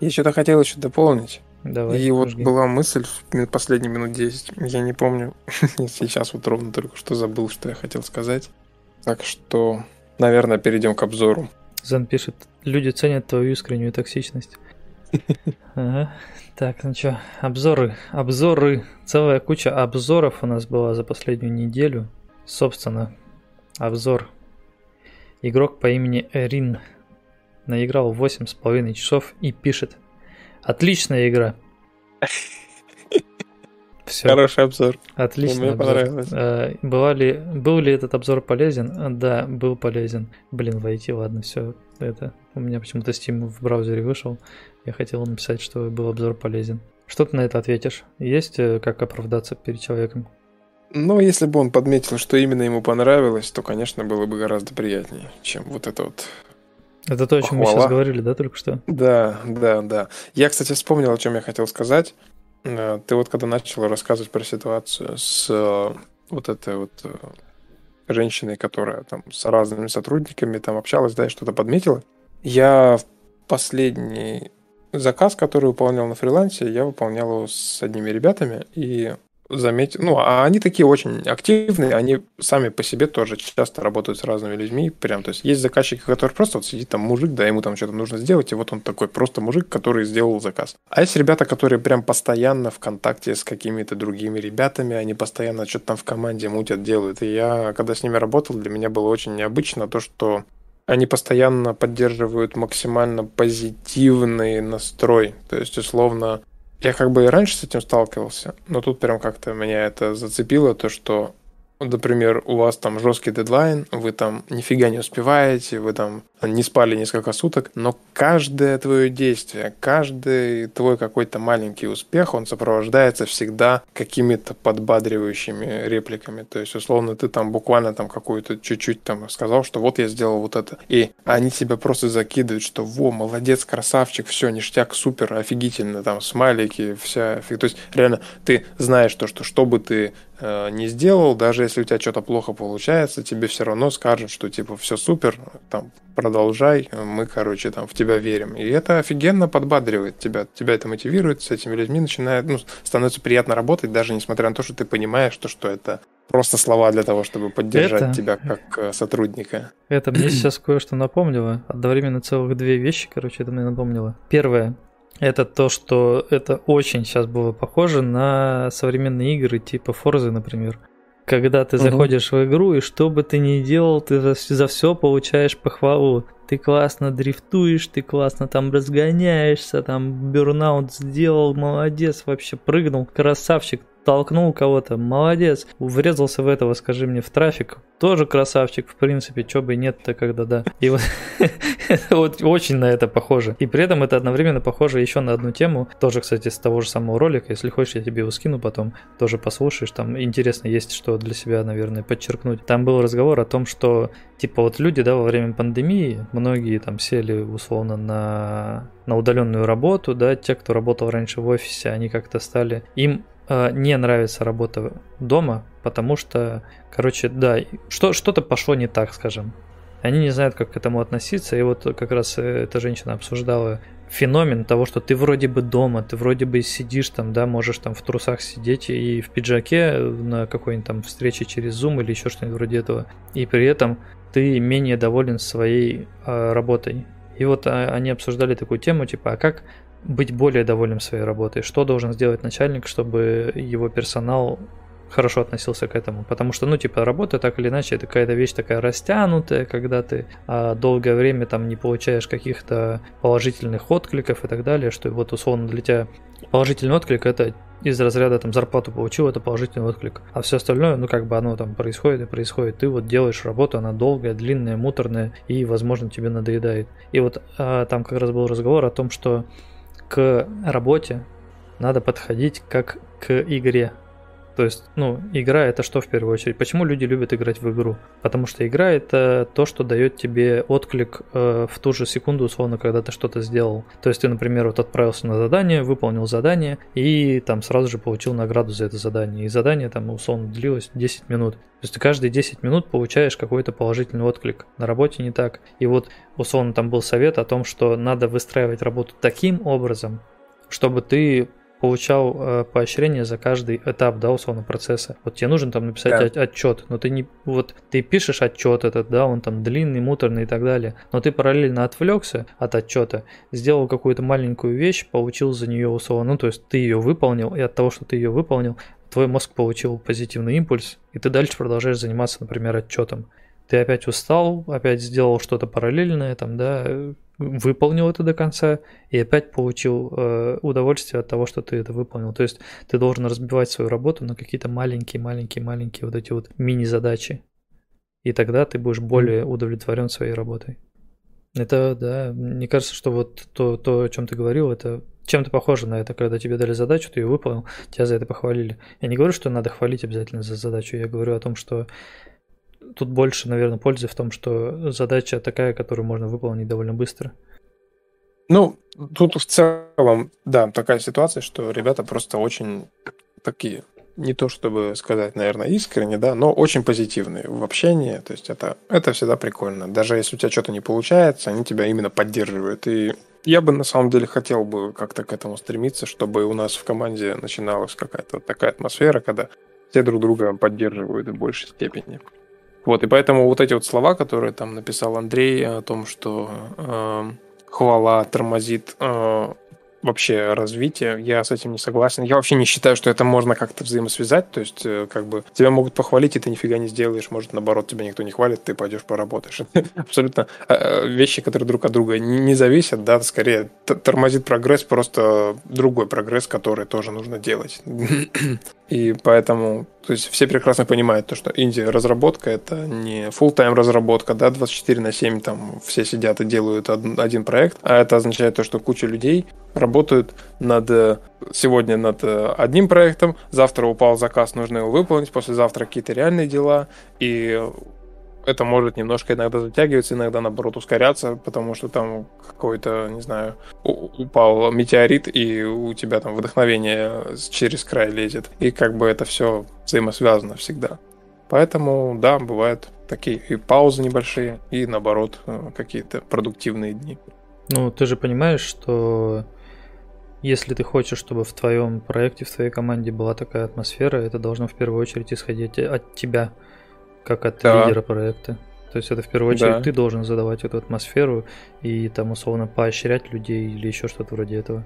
Я что-то хотел еще дополнить. Давай. И вот была мысль в последние минут 10, я не помню, [laughs] сейчас вот ровно только что забыл, что я хотел сказать. Так что, наверное, перейдем к обзору. Зан пишет, люди ценят твою искреннюю токсичность. Ага. Так, ну что, обзоры, обзоры, целая куча обзоров у нас была за последнюю неделю. Собственно, обзор Игрок по имени Эрин наиграл 8,5 часов и пишет «Отличная игра!» Все. Хороший обзор. Отлично. Мне понравилось. А, была ли, был ли этот обзор полезен? Да, был полезен. Блин, войти, ладно, все. Это у меня почему-то Steam в браузере вышел. Я хотел написать, что был обзор полезен. Что ты на это ответишь? Есть э, как оправдаться перед человеком? Но если бы он подметил, что именно ему понравилось, то, конечно, было бы гораздо приятнее, чем вот это вот это то, о чем похвала. мы сейчас говорили, да, только что? Да, да, да. Я, кстати, вспомнил, о чем я хотел сказать. Э, ты вот когда начал рассказывать про ситуацию с э, вот этой вот женщиной, которая там с разными сотрудниками там общалась, да, и что-то подметила. Я последний заказ, который выполнял на фрилансе, я выполнял его с одними ребятами, и заметил, ну, а они такие очень активные, они сами по себе тоже часто работают с разными людьми, прям, то есть есть заказчики, который просто вот сидит там мужик, да, ему там что-то нужно сделать, и вот он такой просто мужик, который сделал заказ. А есть ребята, которые прям постоянно в контакте с какими-то другими ребятами, они постоянно что-то там в команде мутят, делают, и я, когда с ними работал, для меня было очень необычно то, что они постоянно поддерживают максимально позитивный настрой. То есть, условно, я как бы и раньше с этим сталкивался, но тут прям как-то меня это зацепило, то что, например, у вас там жесткий дедлайн, вы там нифига не успеваете, вы там не спали несколько суток, но каждое твое действие, каждый твой какой-то маленький успех, он сопровождается всегда какими-то подбадривающими репликами. То есть, условно, ты там буквально там какую-то чуть-чуть там сказал, что вот я сделал вот это. И они тебя просто закидывают, что во, молодец, красавчик, все, ништяк, супер, офигительно, там смайлики, вся... То есть, реально, ты знаешь то, что что бы ты не сделал, даже если у тебя что-то плохо получается, тебе все равно скажут, что типа все супер, там продолжай, мы, короче, там в тебя верим. И это офигенно подбадривает тебя, тебя это мотивирует, с этими людьми начинает, ну, становится приятно работать, даже несмотря на то, что ты понимаешь, то, что это просто слова для того, чтобы поддержать это... тебя как э, сотрудника. Это мне сейчас кое-что напомнило. Одновременно целых две вещи, короче, это мне напомнило. Первое это то, что это очень сейчас было похоже на современные игры типа Forza, например. Когда ты заходишь в игру, и что бы ты ни делал, ты за, за все получаешь похвалу. Ты классно дрифтуешь, ты классно там разгоняешься, там бернаут сделал, молодец, вообще прыгнул, красавчик толкнул кого-то, молодец, врезался в этого, скажи мне, в трафик, тоже красавчик, в принципе, чё бы нет-то, когда да. И вот, [laughs] вот очень на это похоже. И при этом это одновременно похоже еще на одну тему, тоже, кстати, с того же самого ролика, если хочешь, я тебе его скину потом, тоже послушаешь, там интересно есть, что для себя, наверное, подчеркнуть. Там был разговор о том, что, типа, вот люди, да, во время пандемии, многие там сели, условно, на, на удаленную работу, да, те, кто работал раньше в офисе, они как-то стали, им не нравится работа дома, потому что, короче, да, что, что-то пошло не так, скажем. Они не знают, как к этому относиться, и вот как раз э, эта женщина обсуждала феномен того, что ты вроде бы дома, ты вроде бы сидишь там, да, можешь там в трусах сидеть и в пиджаке на какой-нибудь там встрече через Zoom или еще что-нибудь вроде этого, и при этом ты менее доволен своей э, работой. И вот а, они обсуждали такую тему, типа, а как быть более довольным своей работой. Что должен сделать начальник, чтобы его персонал хорошо относился к этому. Потому что, ну, типа, работа так или иначе, это какая-то вещь такая растянутая, когда ты а, долгое время там не получаешь каких-то положительных откликов и так далее, что вот условно для тебя положительный отклик это из разряда там зарплату получил, это положительный отклик. А все остальное, ну как бы оно там происходит и происходит. Ты вот делаешь работу, она долгая, длинная, муторная и, возможно, тебе надоедает. И вот а, там как раз был разговор о том, что к работе надо подходить как к игре. То есть, ну, игра это что в первую очередь? Почему люди любят играть в игру? Потому что игра это то, что дает тебе отклик э, в ту же секунду, условно, когда ты что-то сделал. То есть ты, например, вот отправился на задание, выполнил задание и там сразу же получил награду за это задание. И задание там, условно, длилось 10 минут. То есть ты каждые 10 минут получаешь какой-то положительный отклик. На работе не так. И вот, условно, там был совет о том, что надо выстраивать работу таким образом, чтобы ты получал э, поощрение за каждый этап, да, условно, процесса. Вот тебе нужно там написать да. отчет, но ты не, вот ты пишешь отчет этот, да, он там длинный, муторный и так далее, но ты параллельно отвлекся от отчета, сделал какую-то маленькую вещь, получил за нее условно, ну, то есть ты ее выполнил, и от того, что ты ее выполнил, твой мозг получил позитивный импульс, и ты дальше продолжаешь заниматься, например, отчетом. Ты опять устал, опять сделал что-то параллельное, там, да, выполнил это до конца и опять получил э, удовольствие от того, что ты это выполнил. То есть ты должен разбивать свою работу на какие-то маленькие, маленькие, маленькие вот эти вот мини-задачи. И тогда ты будешь более удовлетворен своей работой. Это, да, мне кажется, что вот то, то, о чем ты говорил, это чем-то похоже на это, когда тебе дали задачу, ты ее выполнил, тебя за это похвалили. Я не говорю, что надо хвалить обязательно за задачу, я говорю о том, что тут больше, наверное, пользы в том, что задача такая, которую можно выполнить довольно быстро. Ну, тут в целом, да, такая ситуация, что ребята просто очень такие, не то чтобы сказать, наверное, искренне, да, но очень позитивные в общении. То есть это, это всегда прикольно. Даже если у тебя что-то не получается, они тебя именно поддерживают. И я бы на самом деле хотел бы как-то к этому стремиться, чтобы у нас в команде начиналась какая-то такая атмосфера, когда все друг друга поддерживают в большей степени. Вот, и поэтому вот эти вот слова, которые там написал Андрей о том, что э, хвала тормозит э, вообще развития. Я с этим не согласен. Я вообще не считаю, что это можно как-то взаимосвязать. То есть, э, как бы, тебя могут похвалить, и ты нифига не сделаешь. Может, наоборот, тебя никто не хвалит, ты пойдешь поработаешь. [laughs] Абсолютно э, э, вещи, которые друг от друга не зависят, да, скорее тормозит прогресс, просто другой прогресс, который тоже нужно делать. [clears throat] И поэтому, то есть все прекрасно понимают то, что инди-разработка это не full-time разработка, да, 24 на 7 там все сидят и делают один проект, а это означает то, что куча людей работают над сегодня над одним проектом, завтра упал заказ, нужно его выполнить, послезавтра какие-то реальные дела, и это может немножко иногда затягиваться, иногда наоборот ускоряться, потому что там какой-то, не знаю, упал метеорит, и у тебя там вдохновение через край лезет. И как бы это все взаимосвязано всегда. Поэтому, да, бывают такие и паузы небольшие, и наоборот, э, какие-то продуктивные дни. Ну, ты же понимаешь, что если ты хочешь, чтобы в твоем проекте, в твоей команде была такая атмосфера, это должно в первую очередь исходить от тебя как от да. лидера проекта. То есть это в первую очередь да. ты должен задавать эту атмосферу и там условно поощрять людей или еще что-то вроде этого.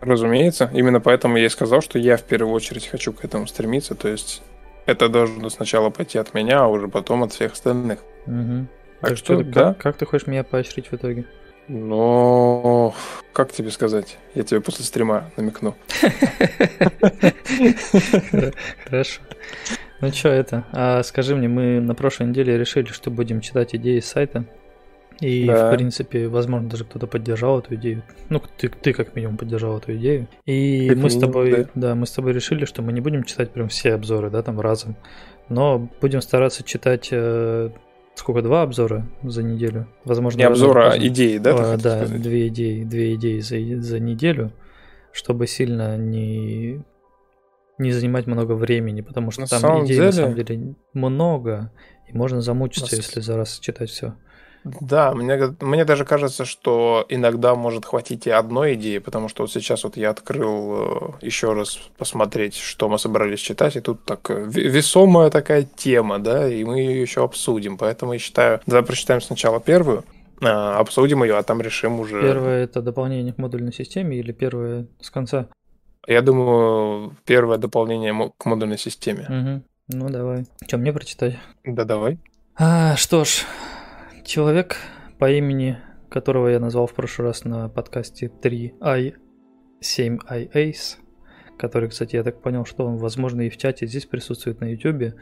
Разумеется, именно поэтому я и сказал, что я в первую очередь хочу к этому стремиться. То есть это должно сначала пойти от меня, а уже потом от всех остальных. Угу. Так, так что, да. Как, как ты хочешь меня поощрить в итоге? Ну, как тебе сказать? Я тебе после стрима намекну. [laughs] Хорошо. Ну что это? А скажи мне, мы на прошлой неделе решили, что будем читать идеи с сайта. И, да. в принципе, возможно, даже кто-то поддержал эту идею. Ну, ты, ты как минимум поддержал эту идею. И мы с тобой, да. да, мы с тобой решили, что мы не будем читать прям все обзоры, да, там разом. Но будем стараться читать э, сколько, два обзора за неделю? Возможно, не обзора, а идеи, да? А, да, две идеи, две идеи за, за неделю, чтобы сильно не не занимать много времени, потому что на там идей деле... на самом деле много, и можно замучиться, Нас... если за раз читать все. Да, мне, мне даже кажется, что иногда может хватить и одной идеи, потому что вот сейчас вот я открыл э, еще раз посмотреть, что мы собрались читать, и тут так э, весомая такая тема, да, и мы ее еще обсудим. Поэтому я считаю, давай прочитаем сначала первую, а, обсудим ее, а там решим уже. Первое это дополнение к модульной системе или первое с конца? Я думаю, первое дополнение к модульной системе. Угу. Ну, давай. Что, мне прочитать? Да, давай. А, что ж, человек по имени, которого я назвал в прошлый раз на подкасте 3i, 7i Ace, который, кстати, я так понял, что он, возможно, и в чате здесь присутствует на YouTube,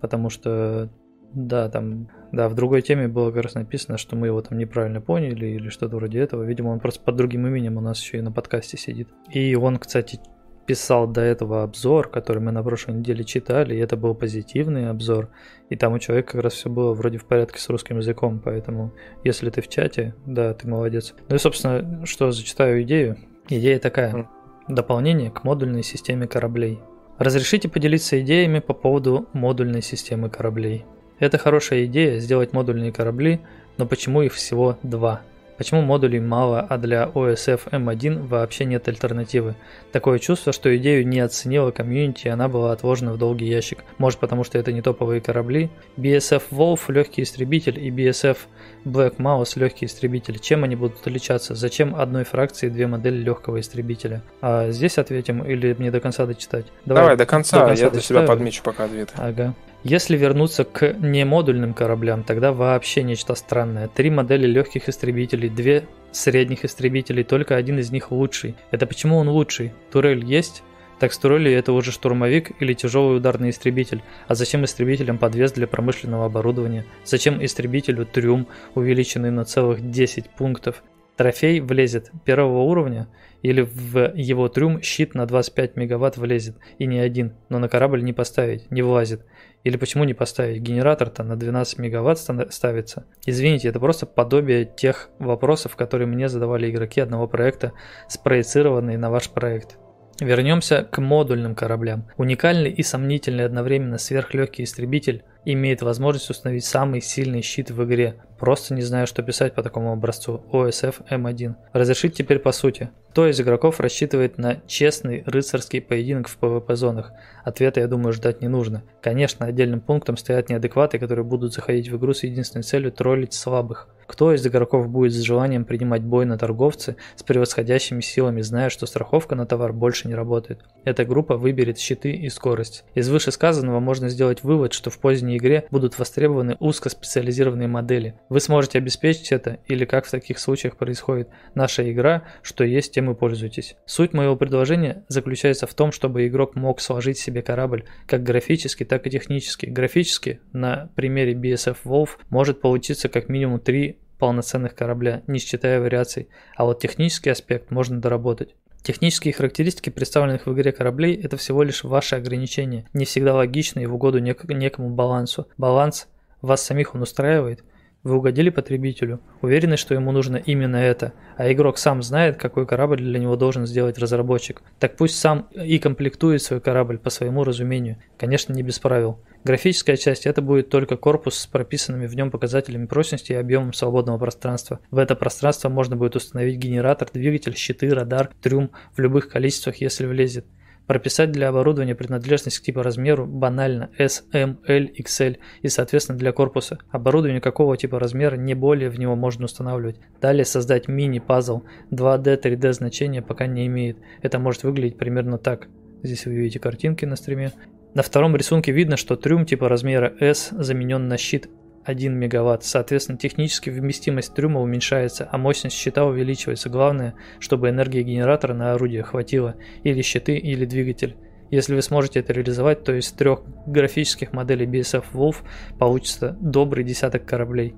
потому что да, там, да, в другой теме было как раз написано, что мы его там неправильно поняли или что-то вроде этого. Видимо, он просто под другим именем у нас еще и на подкасте сидит. И он, кстати, писал до этого обзор, который мы на прошлой неделе читали, и это был позитивный обзор. И там у человека как раз все было вроде в порядке с русским языком, поэтому если ты в чате, да, ты молодец. Ну и, собственно, что зачитаю идею. Идея такая. Дополнение к модульной системе кораблей. Разрешите поделиться идеями по поводу модульной системы кораблей. Это хорошая идея сделать модульные корабли, но почему их всего два? Почему модулей мало, а для OSF M1 вообще нет альтернативы? Такое чувство, что идею не оценила комьюнити и она была отложена в долгий ящик. Может потому что это не топовые корабли? BSF Wolf легкий истребитель и BSF Black Mouse легкий истребитель. Чем они будут отличаться? Зачем одной фракции две модели легкого истребителя? А здесь ответим или мне до конца дочитать? Давай, Давай до конца, до конца я для себя подмечу пока ответ. Ага. Если вернуться к немодульным кораблям, тогда вообще нечто странное. Три модели легких истребителей, две средних истребителей, только один из них лучший. Это почему он лучший? Турель есть? Так с турелью это уже штурмовик или тяжелый ударный истребитель. А зачем истребителям подвес для промышленного оборудования? Зачем истребителю трюм, увеличенный на целых 10 пунктов? Трофей влезет первого уровня или в его трюм щит на 25 мегаватт влезет, и не один, но на корабль не поставить, не влазит. Или почему не поставить? Генератор-то на 12 мегаватт ставится. Извините, это просто подобие тех вопросов, которые мне задавали игроки одного проекта, спроецированные на ваш проект. Вернемся к модульным кораблям. Уникальный и сомнительный одновременно сверхлегкий истребитель имеет возможность установить самый сильный щит в игре. Просто не знаю, что писать по такому образцу. OSF M1. Разрешить теперь по сути. Кто из игроков рассчитывает на честный рыцарский поединок в PvP-зонах? Ответа, я думаю, ждать не нужно. Конечно, отдельным пунктом стоят неадекваты, которые будут заходить в игру с единственной целью троллить слабых. Кто из игроков будет с желанием принимать бой на торговце с превосходящими силами, зная, что страховка на товар больше не работает? Эта группа выберет щиты и скорость. Из вышесказанного можно сделать вывод, что в поздней игре будут востребованы узкоспециализированные модели. Вы сможете обеспечить это, или как в таких случаях происходит, наша игра, что есть, тем и пользуйтесь. Суть моего предложения заключается в том, чтобы игрок мог сложить себе корабль как графически, так и технически. Графически, на примере BSF Wolf, может получиться как минимум три полноценных корабля, не считая вариаций, а вот технический аспект можно доработать. Технические характеристики представленных в игре кораблей – это всего лишь ваши ограничения, не всегда логичные в угоду нек- некому балансу. Баланс вас самих он устраивает – вы угодили потребителю, уверены, что ему нужно именно это, а игрок сам знает, какой корабль для него должен сделать разработчик. Так пусть сам и комплектует свой корабль по своему разумению, конечно не без правил. Графическая часть это будет только корпус с прописанными в нем показателями прочности и объемом свободного пространства. В это пространство можно будет установить генератор, двигатель, щиты, радар, трюм в любых количествах, если влезет. Прописать для оборудования принадлежность к типу размеру банально S, M, L, XL и соответственно для корпуса. Оборудование какого типа размера не более в него можно устанавливать. Далее создать мини-пазл 2D, 3D значения пока не имеет. Это может выглядеть примерно так. Здесь вы видите картинки на стриме. На втором рисунке видно, что трюм типа размера S заменен на щит 1 мегаватт. Соответственно, технически вместимость трюма уменьшается, а мощность щита увеличивается. Главное, чтобы энергии генератора на орудие хватило, или щиты, или двигатель. Если вы сможете это реализовать, то из трех графических моделей BSF Wolf получится добрый десяток кораблей.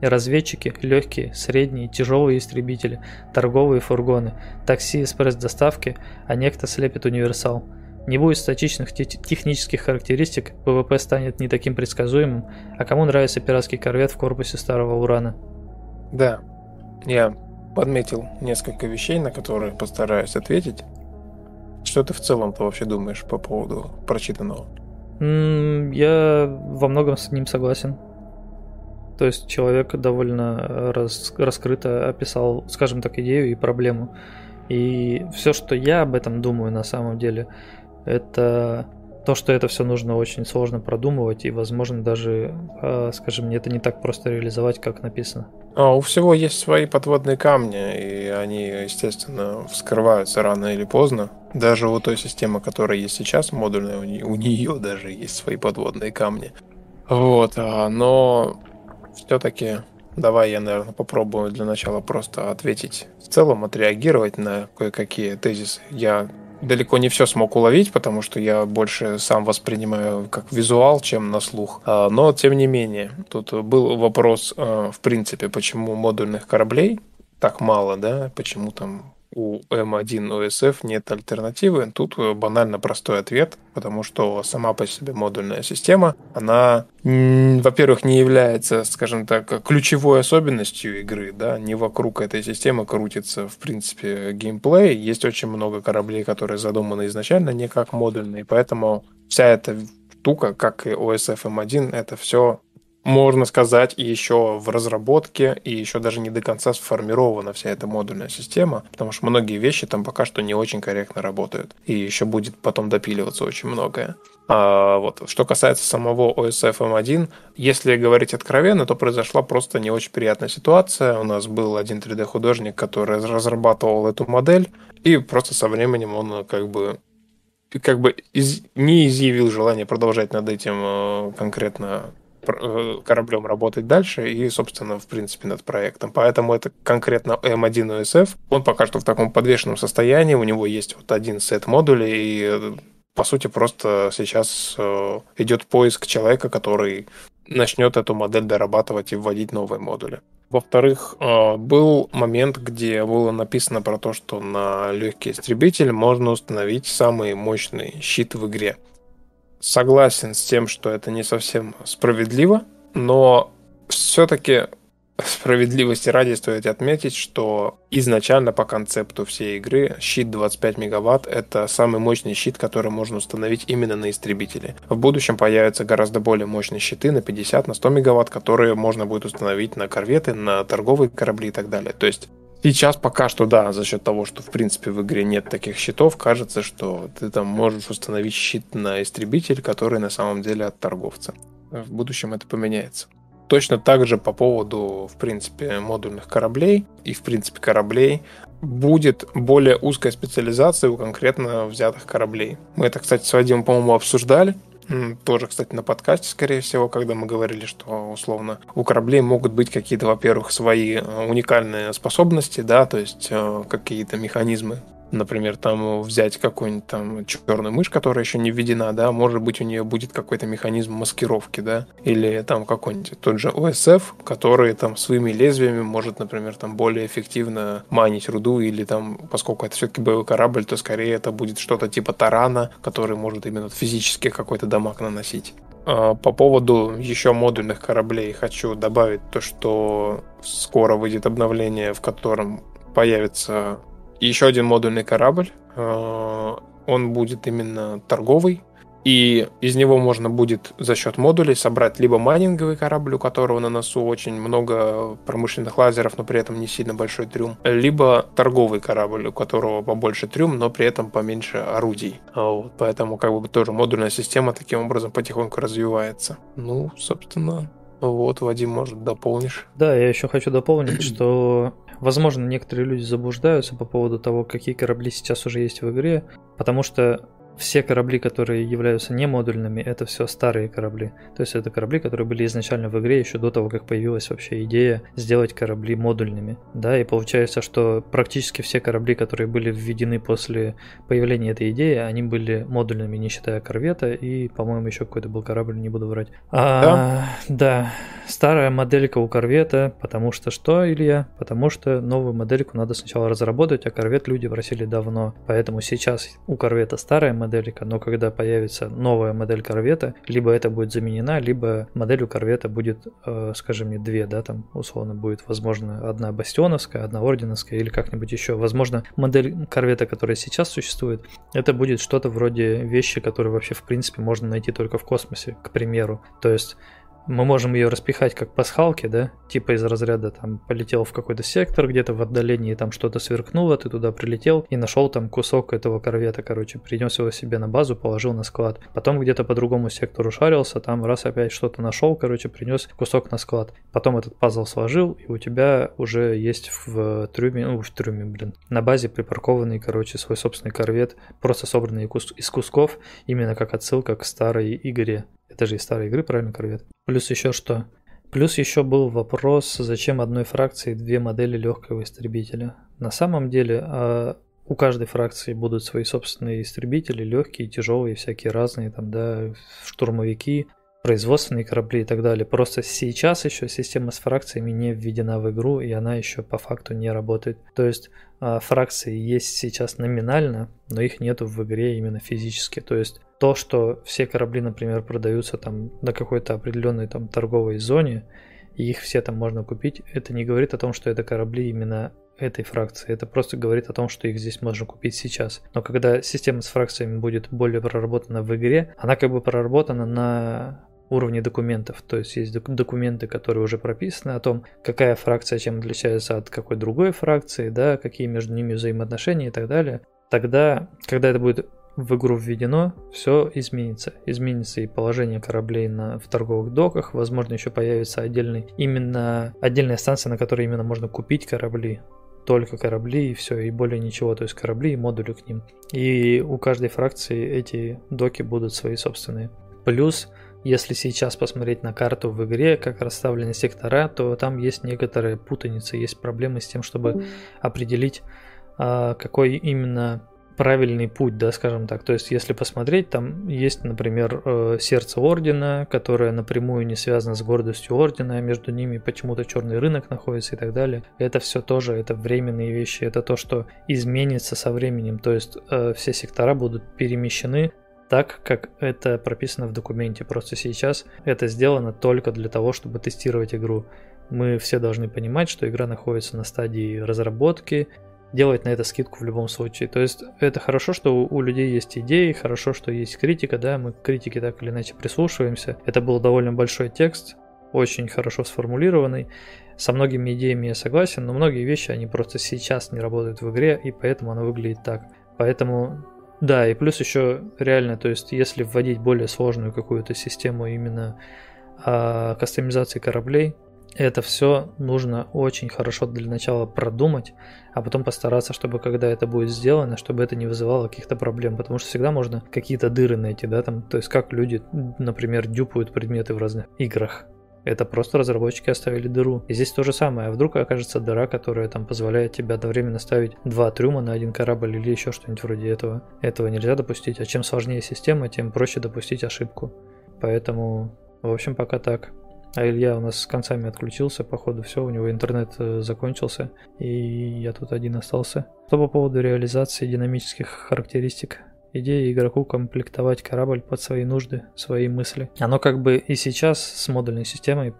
Разведчики, легкие, средние, тяжелые истребители, торговые фургоны, такси экспресс-доставки, а некто слепит универсал – не будет статичных технических характеристик, ПВП станет не таким предсказуемым, а кому нравится пиратский корвет в корпусе старого урана. Да, я подметил несколько вещей, на которые постараюсь ответить. Что ты в целом-то вообще думаешь по поводу прочитанного? Я во многом с ним согласен. То есть человек довольно рас, раскрыто описал, скажем так, идею и проблему. И все, что я об этом думаю на самом деле, это то, что это все нужно очень сложно продумывать, и, возможно, даже, а, скажем, это не так просто реализовать, как написано. А у всего есть свои подводные камни, и они, естественно, вскрываются рано или поздно. Даже у той системы, которая есть сейчас, модульная, у нее, даже есть свои подводные камни. Вот, а, но все-таки давай я, наверное, попробую для начала просто ответить в целом, отреагировать на кое-какие тезисы. Я далеко не все смог уловить, потому что я больше сам воспринимаю как визуал, чем на слух. А, но, тем не менее, тут был вопрос, а, в принципе, почему модульных кораблей так мало, да, почему там у М1 OSF нет альтернативы? Тут э, банально простой ответ, потому что сама по себе модульная система, она, во-первых, не является, скажем так, ключевой особенностью игры, да, не вокруг этой системы крутится, в принципе, геймплей. Есть очень много кораблей, которые задуманы изначально не как модульные, поэтому вся эта штука, как и OSF M1, это все можно сказать, еще в разработке, и еще даже не до конца сформирована вся эта модульная система, потому что многие вещи там пока что не очень корректно работают, и еще будет потом допиливаться очень многое. А вот, что касается самого OSF M1, если говорить откровенно, то произошла просто не очень приятная ситуация. У нас был один 3D-художник, который разрабатывал эту модель, и просто со временем он как бы как бы из, не изъявил желание продолжать над этим э, конкретно Э, кораблем работать дальше и, собственно, в принципе, над проектом. Поэтому это конкретно M1 OSF. Он пока что в таком подвешенном состоянии, у него есть вот один сет модулей, и, по сути, просто сейчас э, идет поиск человека, который начнет эту модель дорабатывать и вводить новые модули. Во-вторых, э, был момент, где было написано про то, что на легкий истребитель можно установить самый мощный щит в игре согласен с тем, что это не совсем справедливо, но все-таки справедливости ради стоит отметить, что изначально по концепту всей игры щит 25 мегаватт это самый мощный щит, который можно установить именно на истребителе. В будущем появятся гораздо более мощные щиты на 50, на 100 мегаватт, которые можно будет установить на корветы, на торговые корабли и так далее. То есть Сейчас пока что, да, за счет того, что в принципе в игре нет таких щитов, кажется, что ты там можешь установить щит на истребитель, который на самом деле от торговца. В будущем это поменяется. Точно так же по поводу, в принципе, модульных кораблей и, в принципе, кораблей будет более узкая специализация у конкретно взятых кораблей. Мы это, кстати, с Вадимом, по-моему, обсуждали. Тоже, кстати, на подкасте, скорее всего, когда мы говорили, что условно у кораблей могут быть какие-то, во-первых, свои э, уникальные способности, да, то есть э, какие-то механизмы например, там взять какую-нибудь там черную мышь, которая еще не введена, да, может быть, у нее будет какой-то механизм маскировки, да, или там какой-нибудь тот же OSF, который там своими лезвиями может, например, там более эффективно манить руду, или там, поскольку это все-таки боевой корабль, то скорее это будет что-то типа тарана, который может именно физически какой-то дамаг наносить. А, по поводу еще модульных кораблей хочу добавить то, что скоро выйдет обновление, в котором появится еще один модульный корабль. Э, он будет именно торговый. И из него можно будет за счет модулей собрать либо майнинговый корабль, у которого на носу очень много промышленных лазеров, но при этом не сильно большой трюм, либо торговый корабль, у которого побольше трюм, но при этом поменьше орудий. А вот, поэтому как бы тоже модульная система таким образом потихоньку развивается. Ну, собственно, вот, Вадим, может, дополнишь? Да, я еще хочу дополнить, [clears throat] что Возможно, некоторые люди заблуждаются по поводу того, какие корабли сейчас уже есть в игре, потому что все корабли, которые являются не модульными, это все старые корабли. То есть это корабли, которые были изначально в игре еще до того, как появилась вообще идея сделать корабли модульными. Да, и получается, что практически все корабли, которые были введены после появления этой идеи, они были модульными, не считая корвета, и, по-моему, еще какой-то был корабль, не буду врать. А, да? Да, старая моделька у корвета, потому что что, Илья? Потому что новую модельку надо сначала разработать, а корвет люди просили давно. Поэтому сейчас у корвета старая моделька, но когда появится новая модель корвета, либо это будет заменена, либо модель у корвета будет, э, скажем, не две, да, там условно будет, возможно, одна бастионовская, одна орденовская или как-нибудь еще. Возможно, модель корвета, которая сейчас существует, это будет что-то вроде вещи, которые вообще в принципе можно найти только в космосе, к примеру. То есть мы можем ее распихать как пасхалки, да, типа из разряда там полетел в какой-то сектор, где-то в отдалении там что-то сверкнуло, ты туда прилетел и нашел там кусок этого корвета, короче, принес его себе на базу, положил на склад. Потом где-то по другому сектору шарился, там раз опять что-то нашел, короче, принес кусок на склад. Потом этот пазл сложил, и у тебя уже есть в трюме, ну в трюме, блин, на базе припаркованный, короче, свой собственный корвет, просто собранный из кусков, именно как отсылка к старой игре. Это же из старой игры, правильно, корвет? Плюс еще что? Плюс еще был вопрос, зачем одной фракции две модели легкого истребителя. На самом деле, а, у каждой фракции будут свои собственные истребители, легкие, тяжелые, всякие разные, там, да, штурмовики, производственные корабли и так далее. Просто сейчас еще система с фракциями не введена в игру, и она еще по факту не работает. То есть а, фракции есть сейчас номинально, но их нету в игре именно физически. То есть то, что все корабли, например, продаются там на какой-то определенной там торговой зоне, и их все там можно купить, это не говорит о том, что это корабли именно этой фракции. Это просто говорит о том, что их здесь можно купить сейчас. Но когда система с фракциями будет более проработана в игре, она как бы проработана на уровне документов. То есть есть документы, которые уже прописаны о том, какая фракция чем отличается от какой другой фракции, да, какие между ними взаимоотношения и так далее. Тогда, когда это будет в игру введено, все изменится. Изменится и положение кораблей на, в торговых доках, возможно, еще появится отдельный, именно отдельная станция, на которой именно можно купить корабли, только корабли и все, и более ничего, то есть корабли и модули к ним. И у каждой фракции эти доки будут свои собственные. Плюс, если сейчас посмотреть на карту в игре, как расставлены сектора, то там есть некоторые путаницы, есть проблемы с тем, чтобы определить, а, какой именно правильный путь, да, скажем так. То есть, если посмотреть, там есть, например, э, сердце ордена, которое напрямую не связано с гордостью ордена, между ними почему-то черный рынок находится и так далее. Это все тоже, это временные вещи, это то, что изменится со временем. То есть, э, все сектора будут перемещены так, как это прописано в документе. Просто сейчас это сделано только для того, чтобы тестировать игру. Мы все должны понимать, что игра находится на стадии разработки, делать на это скидку в любом случае. То есть это хорошо, что у, людей есть идеи, хорошо, что есть критика, да, мы к критике так или иначе прислушиваемся. Это был довольно большой текст, очень хорошо сформулированный. Со многими идеями я согласен, но многие вещи, они просто сейчас не работают в игре, и поэтому оно выглядит так. Поэтому, да, и плюс еще реально, то есть если вводить более сложную какую-то систему именно о кастомизации кораблей, это все нужно очень хорошо для начала продумать, а потом постараться, чтобы когда это будет сделано, чтобы это не вызывало каких-то проблем, потому что всегда можно какие-то дыры найти, да, там, то есть как люди, например, дюпают предметы в разных играх. Это просто разработчики оставили дыру. И здесь то же самое. А вдруг окажется дыра, которая там позволяет тебе одновременно ставить два трюма на один корабль или еще что-нибудь вроде этого. Этого нельзя допустить. А чем сложнее система, тем проще допустить ошибку. Поэтому, в общем, пока так. А Илья у нас с концами отключился, походу все, у него интернет э, закончился, и я тут один остался. Что по поводу реализации динамических характеристик? Идея игроку комплектовать корабль под свои нужды, свои мысли. Оно как бы и сейчас с модульной системой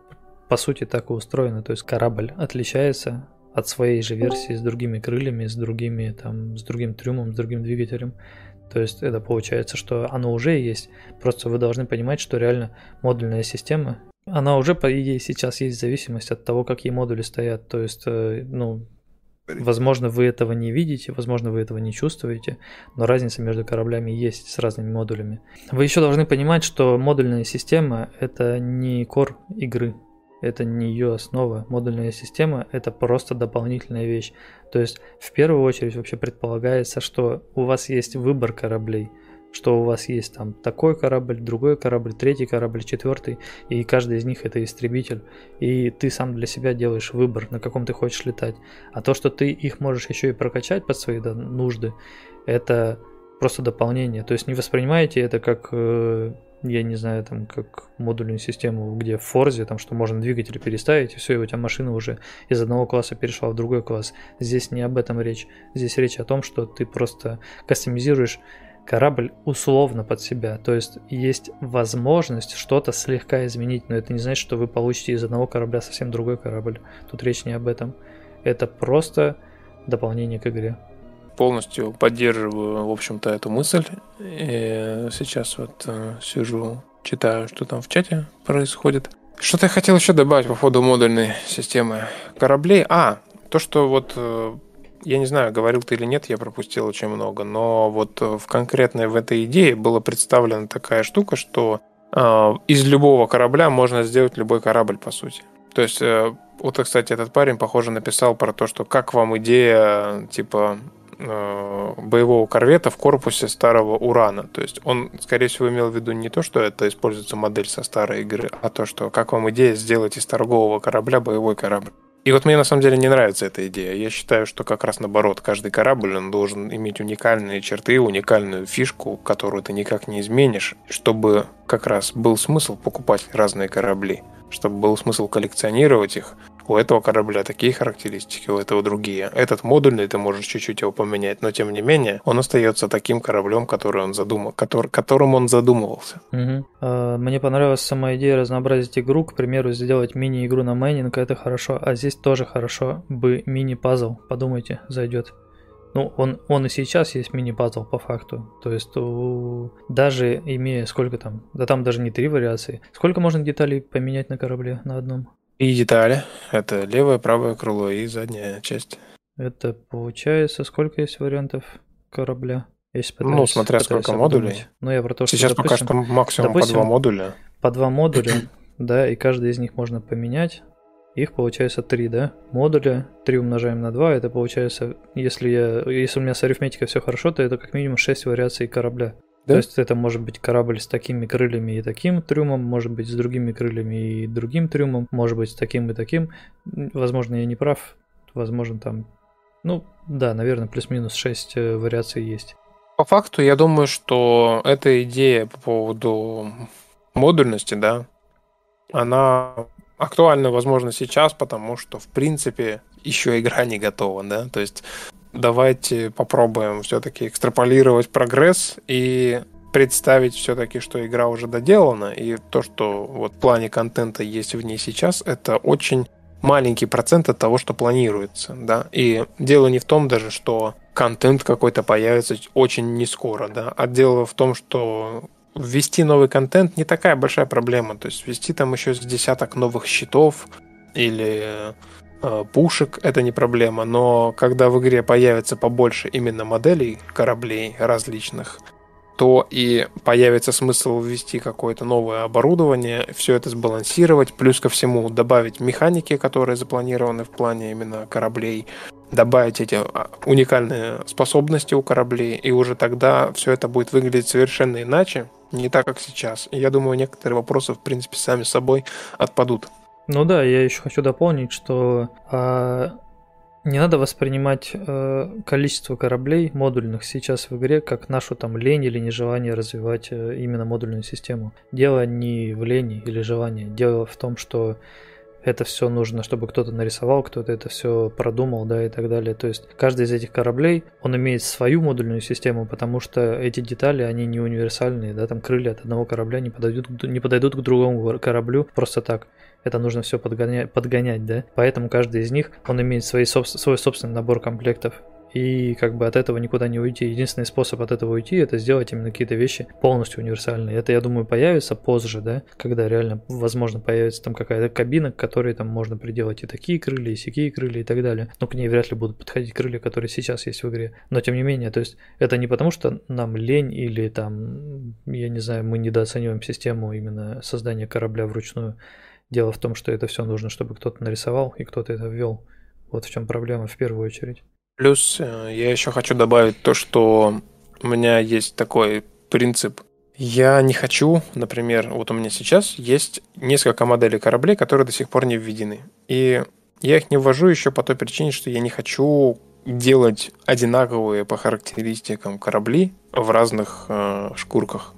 по сути так и устроено. То есть корабль отличается от своей же версии с другими крыльями, с другими там, с другим трюмом, с другим двигателем. То есть это получается, что оно уже есть. Просто вы должны понимать, что реально модульная система, она уже по идее сейчас есть зависимость от того, какие модули стоят. То есть, э, ну, Возможно, вы этого не видите, возможно, вы этого не чувствуете, но разница между кораблями есть с разными модулями. Вы еще должны понимать, что модульная система – это не кор игры, это не ее основа. Модульная система – это просто дополнительная вещь. То есть, в первую очередь вообще предполагается, что у вас есть выбор кораблей – что у вас есть там такой корабль, другой корабль, третий корабль, четвертый, и каждый из них это истребитель, и ты сам для себя делаешь выбор, на каком ты хочешь летать. А то, что ты их можешь еще и прокачать под свои нужды, это просто дополнение. То есть не воспринимайте это как, э, я не знаю, там, как модульную систему, где в Форзе, там, что можно двигатель переставить, и все, и у тебя машина уже из одного класса перешла в другой класс. Здесь не об этом речь. Здесь речь о том, что ты просто кастомизируешь корабль условно под себя. То есть есть возможность что-то слегка изменить, но это не значит, что вы получите из одного корабля совсем другой корабль. Тут речь не об этом. Это просто дополнение к игре. Полностью поддерживаю, в общем-то, эту мысль. И сейчас вот э, сижу, читаю, что там в чате происходит. Что-то я хотел еще добавить по поводу модульной системы кораблей. А, то, что вот э, я не знаю, говорил ты или нет, я пропустил очень много, но вот э, в конкретной в этой идее была представлена такая штука, что э, из любого корабля можно сделать любой корабль, по сути. То есть, э, вот, кстати, этот парень, похоже, написал про то, что как вам идея, типа, боевого корвета в корпусе старого урана. То есть он, скорее всего, имел в виду не то, что это используется модель со старой игры, а то, что как вам идея сделать из торгового корабля боевой корабль. И вот мне на самом деле не нравится эта идея. Я считаю, что как раз наоборот, каждый корабль он должен иметь уникальные черты, уникальную фишку, которую ты никак не изменишь, чтобы как раз был смысл покупать разные корабли, чтобы был смысл коллекционировать их, у этого корабля такие характеристики, у этого другие. Этот модульный ты можешь чуть-чуть его поменять, но тем не менее он остается таким кораблем, который он задумал, который, которым он задумывался. Угу. Мне понравилась сама идея разнообразить игру, к примеру, сделать мини-игру на майнинг, это хорошо, а здесь тоже хорошо бы мини-пазл, подумайте, зайдет. Ну, он, он и сейчас есть мини-пазл по факту. То есть у, даже имея сколько там, да там даже не три вариации. Сколько можно деталей поменять на корабле на одном? И детали. Это левое, правое крыло и задняя часть. Это получается, сколько есть вариантов корабля? Если пытаюсь, ну, смотря сколько модулей. Ну, я про то, что, Сейчас допустим, пока что максимум допустим, по два модуля. По два модуля, да, и каждый из них можно поменять. Их получается три, да? Модуля, три умножаем на два, это получается, если, я, если у меня с арифметикой все хорошо, то это как минимум 6 вариаций корабля. Да? То есть это может быть корабль с такими крыльями и таким трюмом, может быть с другими крыльями и другим трюмом, может быть с таким и таким. Возможно, я не прав, возможно там, ну да, наверное, плюс-минус 6 э, вариаций есть. По факту, я думаю, что эта идея по поводу модульности, да, она актуальна, возможно, сейчас, потому что, в принципе, еще игра не готова, да, то есть давайте попробуем все-таки экстраполировать прогресс и представить все-таки, что игра уже доделана, и то, что вот в плане контента есть в ней сейчас, это очень маленький процент от того, что планируется, да, и дело не в том даже, что контент какой-то появится очень не скоро, да, а дело в том, что ввести новый контент не такая большая проблема, то есть ввести там еще с десяток новых счетов или Э, пушек это не проблема, но когда в игре появится побольше именно моделей кораблей различных, то и появится смысл ввести какое-то новое оборудование, все это сбалансировать, плюс ко всему добавить механики, которые запланированы в плане именно кораблей, добавить эти а, уникальные способности у кораблей, и уже тогда все это будет выглядеть совершенно иначе, не так, как сейчас. И я думаю, некоторые вопросы, в принципе, сами собой отпадут. Ну да, я еще хочу дополнить, что а, не надо воспринимать э, количество кораблей модульных сейчас в игре как нашу там лень или нежелание развивать э, именно модульную систему. Дело не в лени или желании. Дело в том, что это все нужно, чтобы кто-то нарисовал, кто-то это все продумал, да, и так далее. То есть каждый из этих кораблей, он имеет свою модульную систему, потому что эти детали, они не универсальные, да, там крылья от одного корабля не подойдут, не подойдут к другому кораблю просто так это нужно все подгонять, подгонять, да. Поэтому каждый из них, он имеет свои, свой собственный набор комплектов. И как бы от этого никуда не уйти. Единственный способ от этого уйти, это сделать именно какие-то вещи полностью универсальные. Это, я думаю, появится позже, да, когда реально, возможно, появится там какая-то кабина, к которой там можно приделать и такие крылья, и сякие крылья и так далее. Но к ней вряд ли будут подходить крылья, которые сейчас есть в игре. Но тем не менее, то есть это не потому, что нам лень или там, я не знаю, мы недооцениваем систему именно создания корабля вручную. Дело в том, что это все нужно, чтобы кто-то нарисовал и кто-то это ввел. Вот в чем проблема в первую очередь. Плюс э, я еще хочу добавить то, что у меня есть такой принцип. Я не хочу, например, вот у меня сейчас есть несколько моделей кораблей, которые до сих пор не введены. И я их не ввожу еще по той причине, что я не хочу делать одинаковые по характеристикам корабли в разных э, шкурках.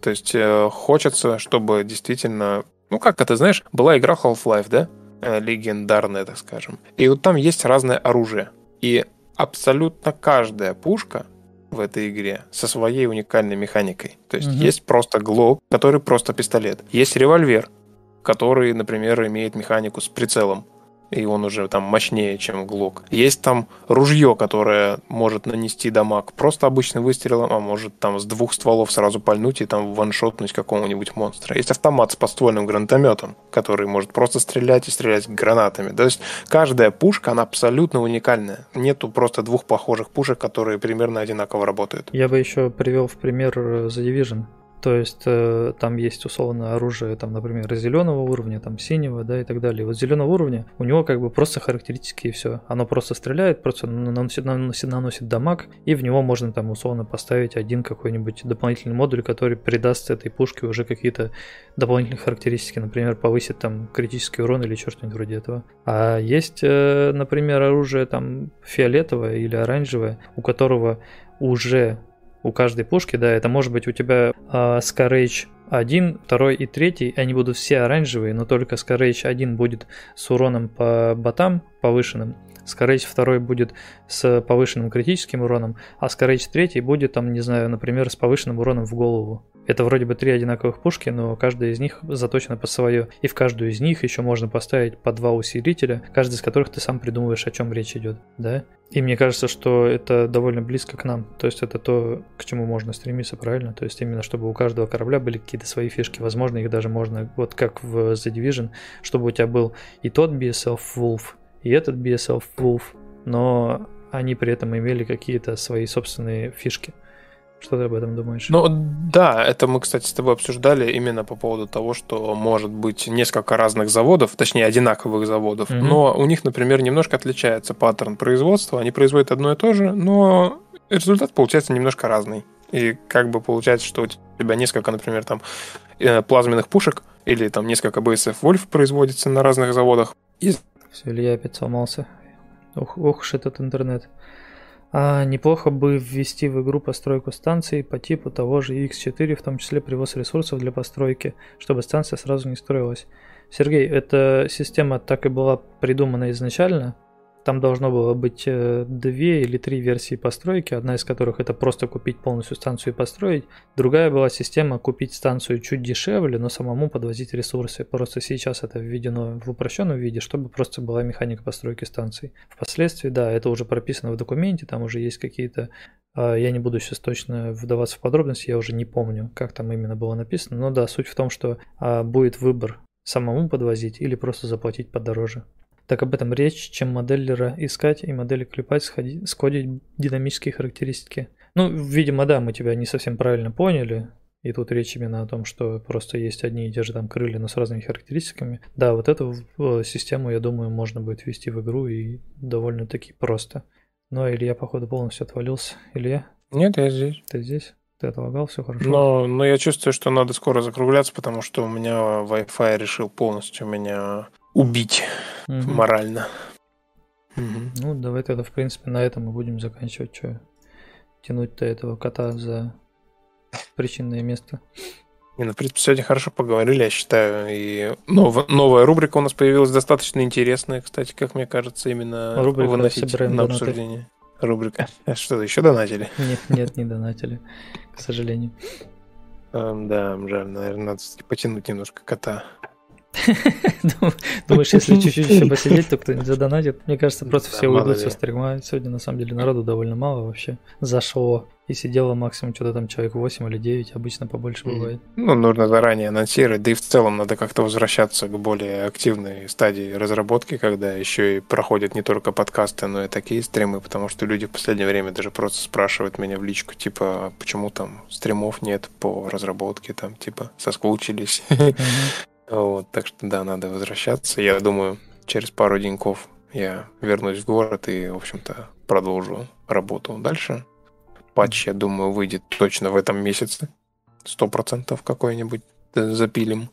То есть э, хочется, чтобы действительно ну, как это, знаешь, была игра Half-Life, да? Э, легендарная, так скажем. И вот там есть разное оружие. И абсолютно каждая пушка в этой игре со своей уникальной механикой. То есть угу. есть просто глок, который просто пистолет. Есть револьвер, который, например, имеет механику с прицелом и он уже там мощнее, чем Глок. Есть там ружье, которое может нанести дамаг просто обычным выстрелом, а может там с двух стволов сразу пальнуть и там ваншотнуть какого-нибудь монстра. Есть автомат с подствольным гранатометом, который может просто стрелять и стрелять гранатами. То есть каждая пушка, она абсолютно уникальная. Нету просто двух похожих пушек, которые примерно одинаково работают. Я бы еще привел в пример The Division. То есть э, там есть условно оружие, там, например, зеленого уровня, там синего, да, и так далее. Вот зеленого уровня у него как бы просто характеристики и все. Оно просто стреляет, просто наносит, наносит, наносит дамаг, и в него можно там условно поставить один какой-нибудь дополнительный модуль, который придаст этой пушке уже какие-то дополнительные характеристики, например, повысит там критический урон или что-нибудь вроде этого. А есть, э, например, оружие там фиолетовое или оранжевое, у которого уже у каждой пушки, да, это может быть у тебя э, Scarage 1, 2 и 3, они будут все оранжевые, но только Scarage 1 будет с уроном по ботам повышенным, Scarage 2 будет с повышенным критическим уроном, а Scarage 3 будет там, не знаю, например, с повышенным уроном в голову. Это вроде бы три одинаковых пушки, но каждая из них заточена по свое. И в каждую из них еще можно поставить по два усилителя, каждый из которых ты сам придумываешь, о чем речь идет, да? И мне кажется, что это довольно близко к нам. То есть это то, к чему можно стремиться, правильно? То есть именно чтобы у каждого корабля были какие-то свои фишки. Возможно, их даже можно, вот как в The Division, чтобы у тебя был и тот BSL Wolf, и этот BSL Wolf, но они при этом имели какие-то свои собственные фишки. Что ты об этом думаешь? Ну да, это мы, кстати, с тобой обсуждали именно по поводу того, что может быть несколько разных заводов, точнее одинаковых заводов, mm-hmm. но у них, например, немножко отличается паттерн производства. Они производят одно и то же, но результат получается немножко разный. И как бы получается, что у тебя несколько, например, там э, плазменных пушек или там несколько BSF Wolf производится на разных заводах. И... Все, Илья опять сломался. Ох, ох уж этот интернет. А неплохо бы ввести в игру постройку станции по типу того же X4, в том числе привоз ресурсов для постройки, чтобы станция сразу не строилась. Сергей, эта система так и была придумана изначально, там должно было быть э, две или три версии постройки, одна из которых это просто купить полностью станцию и построить. Другая была система купить станцию чуть дешевле, но самому подвозить ресурсы. Просто сейчас это введено в упрощенном виде, чтобы просто была механика постройки станций. Впоследствии, да, это уже прописано в документе, там уже есть какие-то а, я не буду сейчас точно вдаваться в подробности, я уже не помню, как там именно было написано. Но да, суть в том, что а, будет выбор самому подвозить или просто заплатить подороже. Так об этом речь, чем моделлера искать и модели клепать, скодить динамические характеристики. Ну, видимо, да, мы тебя не совсем правильно поняли. И тут речь именно о том, что просто есть одни и те же там крылья, но с разными характеристиками. Да, вот эту систему, я думаю, можно будет ввести в игру и довольно-таки просто. Но Илья, походу, полностью отвалился. Илья? Нет, я здесь. Ты здесь? Ты отлагал, все хорошо? Но, но я чувствую, что надо скоро закругляться, потому что у меня Wi-Fi решил полностью меня убить угу. морально. Угу. Ну, давай тогда, в принципе, на этом мы будем заканчивать. Что тянуть-то этого кота за причинное место. Не, ну, в принципе, сегодня хорошо поговорили, я считаю. И нов, новая рубрика у нас появилась достаточно интересная, кстати, как мне кажется, именно рубрика выносить на донаты. обсуждение. Рубрика. А что, еще донатили? Нет, нет, не донатили, к сожалению. Да, жаль, наверное, надо потянуть немножко кота. [laughs] Думаешь, если чуть-чуть еще посидеть, [laughs] то кто-нибудь задонатит? Мне кажется, просто все уйдут со стрима. Сегодня, на самом деле, народу довольно мало вообще зашло. И сидело максимум что-то там человек 8 или 9, обычно побольше бывает. Ну, нужно заранее анонсировать, да и в целом надо как-то возвращаться к более активной стадии разработки, когда еще и проходят не только подкасты, но и такие стримы, потому что люди в последнее время даже просто спрашивают меня в личку, типа, «А почему там стримов нет по разработке, там, типа, соскучились. [laughs] Вот, так что да, надо возвращаться. Я думаю, через пару деньков я вернусь в город и, в общем-то, продолжу работу дальше. Патч, я думаю, выйдет точно в этом месяце. Сто процентов какой-нибудь запилим.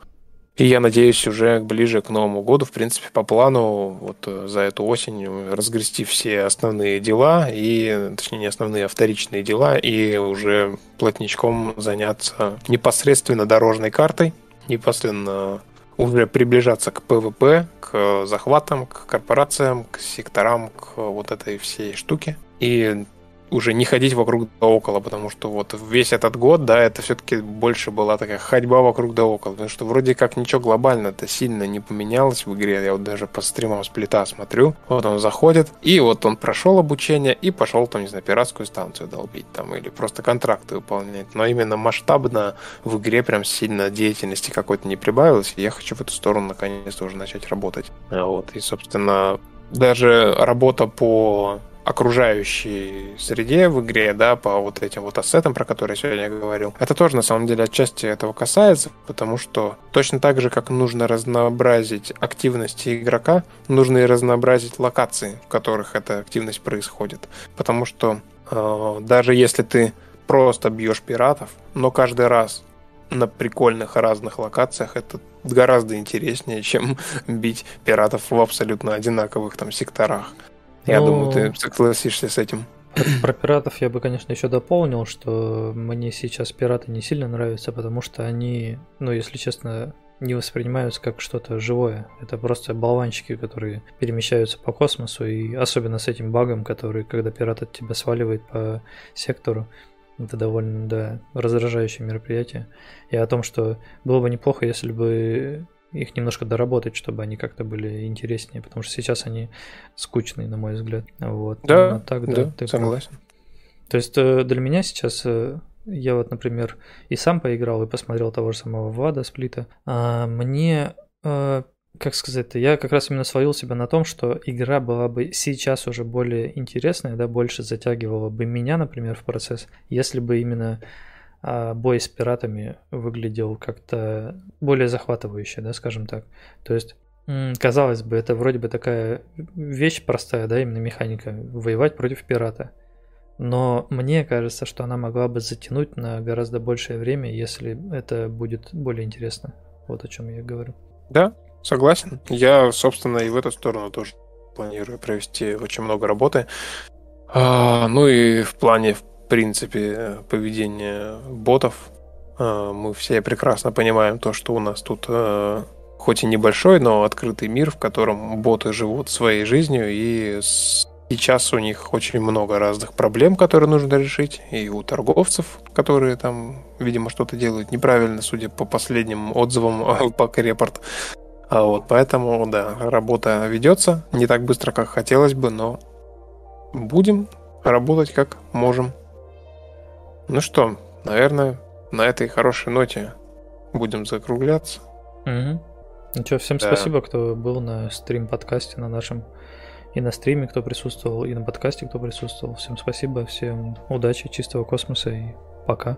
И я надеюсь уже ближе к Новому году, в принципе, по плану вот э, за эту осень разгрести все основные дела, и, точнее, не основные, а вторичные дела, и уже плотничком заняться непосредственно дорожной картой, непосредственно уже приближаться к ПВП, к захватам, к корпорациям, к секторам, к вот этой всей штуке. И уже не ходить вокруг да около, потому что вот весь этот год, да, это все-таки больше была такая ходьба вокруг да около, потому что вроде как ничего глобально-то сильно не поменялось в игре, я вот даже по стримам сплита смотрю, вот он заходит, и вот он прошел обучение и пошел там, не знаю, пиратскую станцию долбить там, или просто контракты выполнять, но именно масштабно в игре прям сильно деятельности какой-то не прибавилось, и я хочу в эту сторону наконец-то уже начать работать. Вот, и, собственно, даже работа по окружающей среде в игре, да, по вот этим вот ассетам, про которые сегодня говорил. Это тоже на самом деле отчасти этого касается, потому что точно так же, как нужно разнообразить активности игрока, нужно и разнообразить локации, в которых эта активность происходит. Потому что э, даже если ты просто бьешь пиратов, но каждый раз на прикольных разных локациях это гораздо интереснее, чем [laughs] бить пиратов в абсолютно одинаковых там секторах. Я ну, думаю, ты согласишься с этим. Про пиратов я бы, конечно, еще дополнил, что мне сейчас пираты не сильно нравятся, потому что они, ну, если честно, не воспринимаются как что-то живое. Это просто болванчики, которые перемещаются по космосу, и особенно с этим багом, который, когда пират от тебя сваливает по сектору, это довольно, да, раздражающее мероприятие. И о том, что было бы неплохо, если бы их немножко доработать, чтобы они как-то были интереснее, потому что сейчас они скучные, на мой взгляд. Вот. Да, так, да, да ты согласен. То есть э, для меня сейчас э, я вот, например, и сам поиграл и посмотрел того же самого Влада Сплита. А мне, э, как сказать-то, я как раз именно словил себя на том, что игра была бы сейчас уже более интересная, да, больше затягивала бы меня, например, в процесс, если бы именно а бой с пиратами выглядел как-то более захватывающе, да, скажем так. То есть, казалось бы, это вроде бы такая вещь простая, да, именно механика, воевать против пирата. Но мне кажется, что она могла бы затянуть на гораздо большее время, если это будет более интересно. Вот о чем я говорю. Да, согласен. Я, собственно, и в эту сторону тоже планирую провести очень много работы. А, ну и в плане, в принципе, поведение ботов. А, мы все прекрасно понимаем то, что у нас тут а, хоть и небольшой, но открытый мир, в котором боты живут своей жизнью, и сейчас у них очень много разных проблем, которые нужно решить, и у торговцев, которые там, видимо, что-то делают неправильно, судя по последним отзывам [laughs] Alpaca Report. А вот поэтому, да, работа ведется не так быстро, как хотелось бы, но будем работать как можем. Ну что, наверное, на этой хорошей ноте будем закругляться. Угу. Ну что, всем да. спасибо, кто был на стрим-подкасте на нашем и на стриме, кто присутствовал, и на подкасте, кто присутствовал. Всем спасибо, всем удачи, чистого космоса и пока.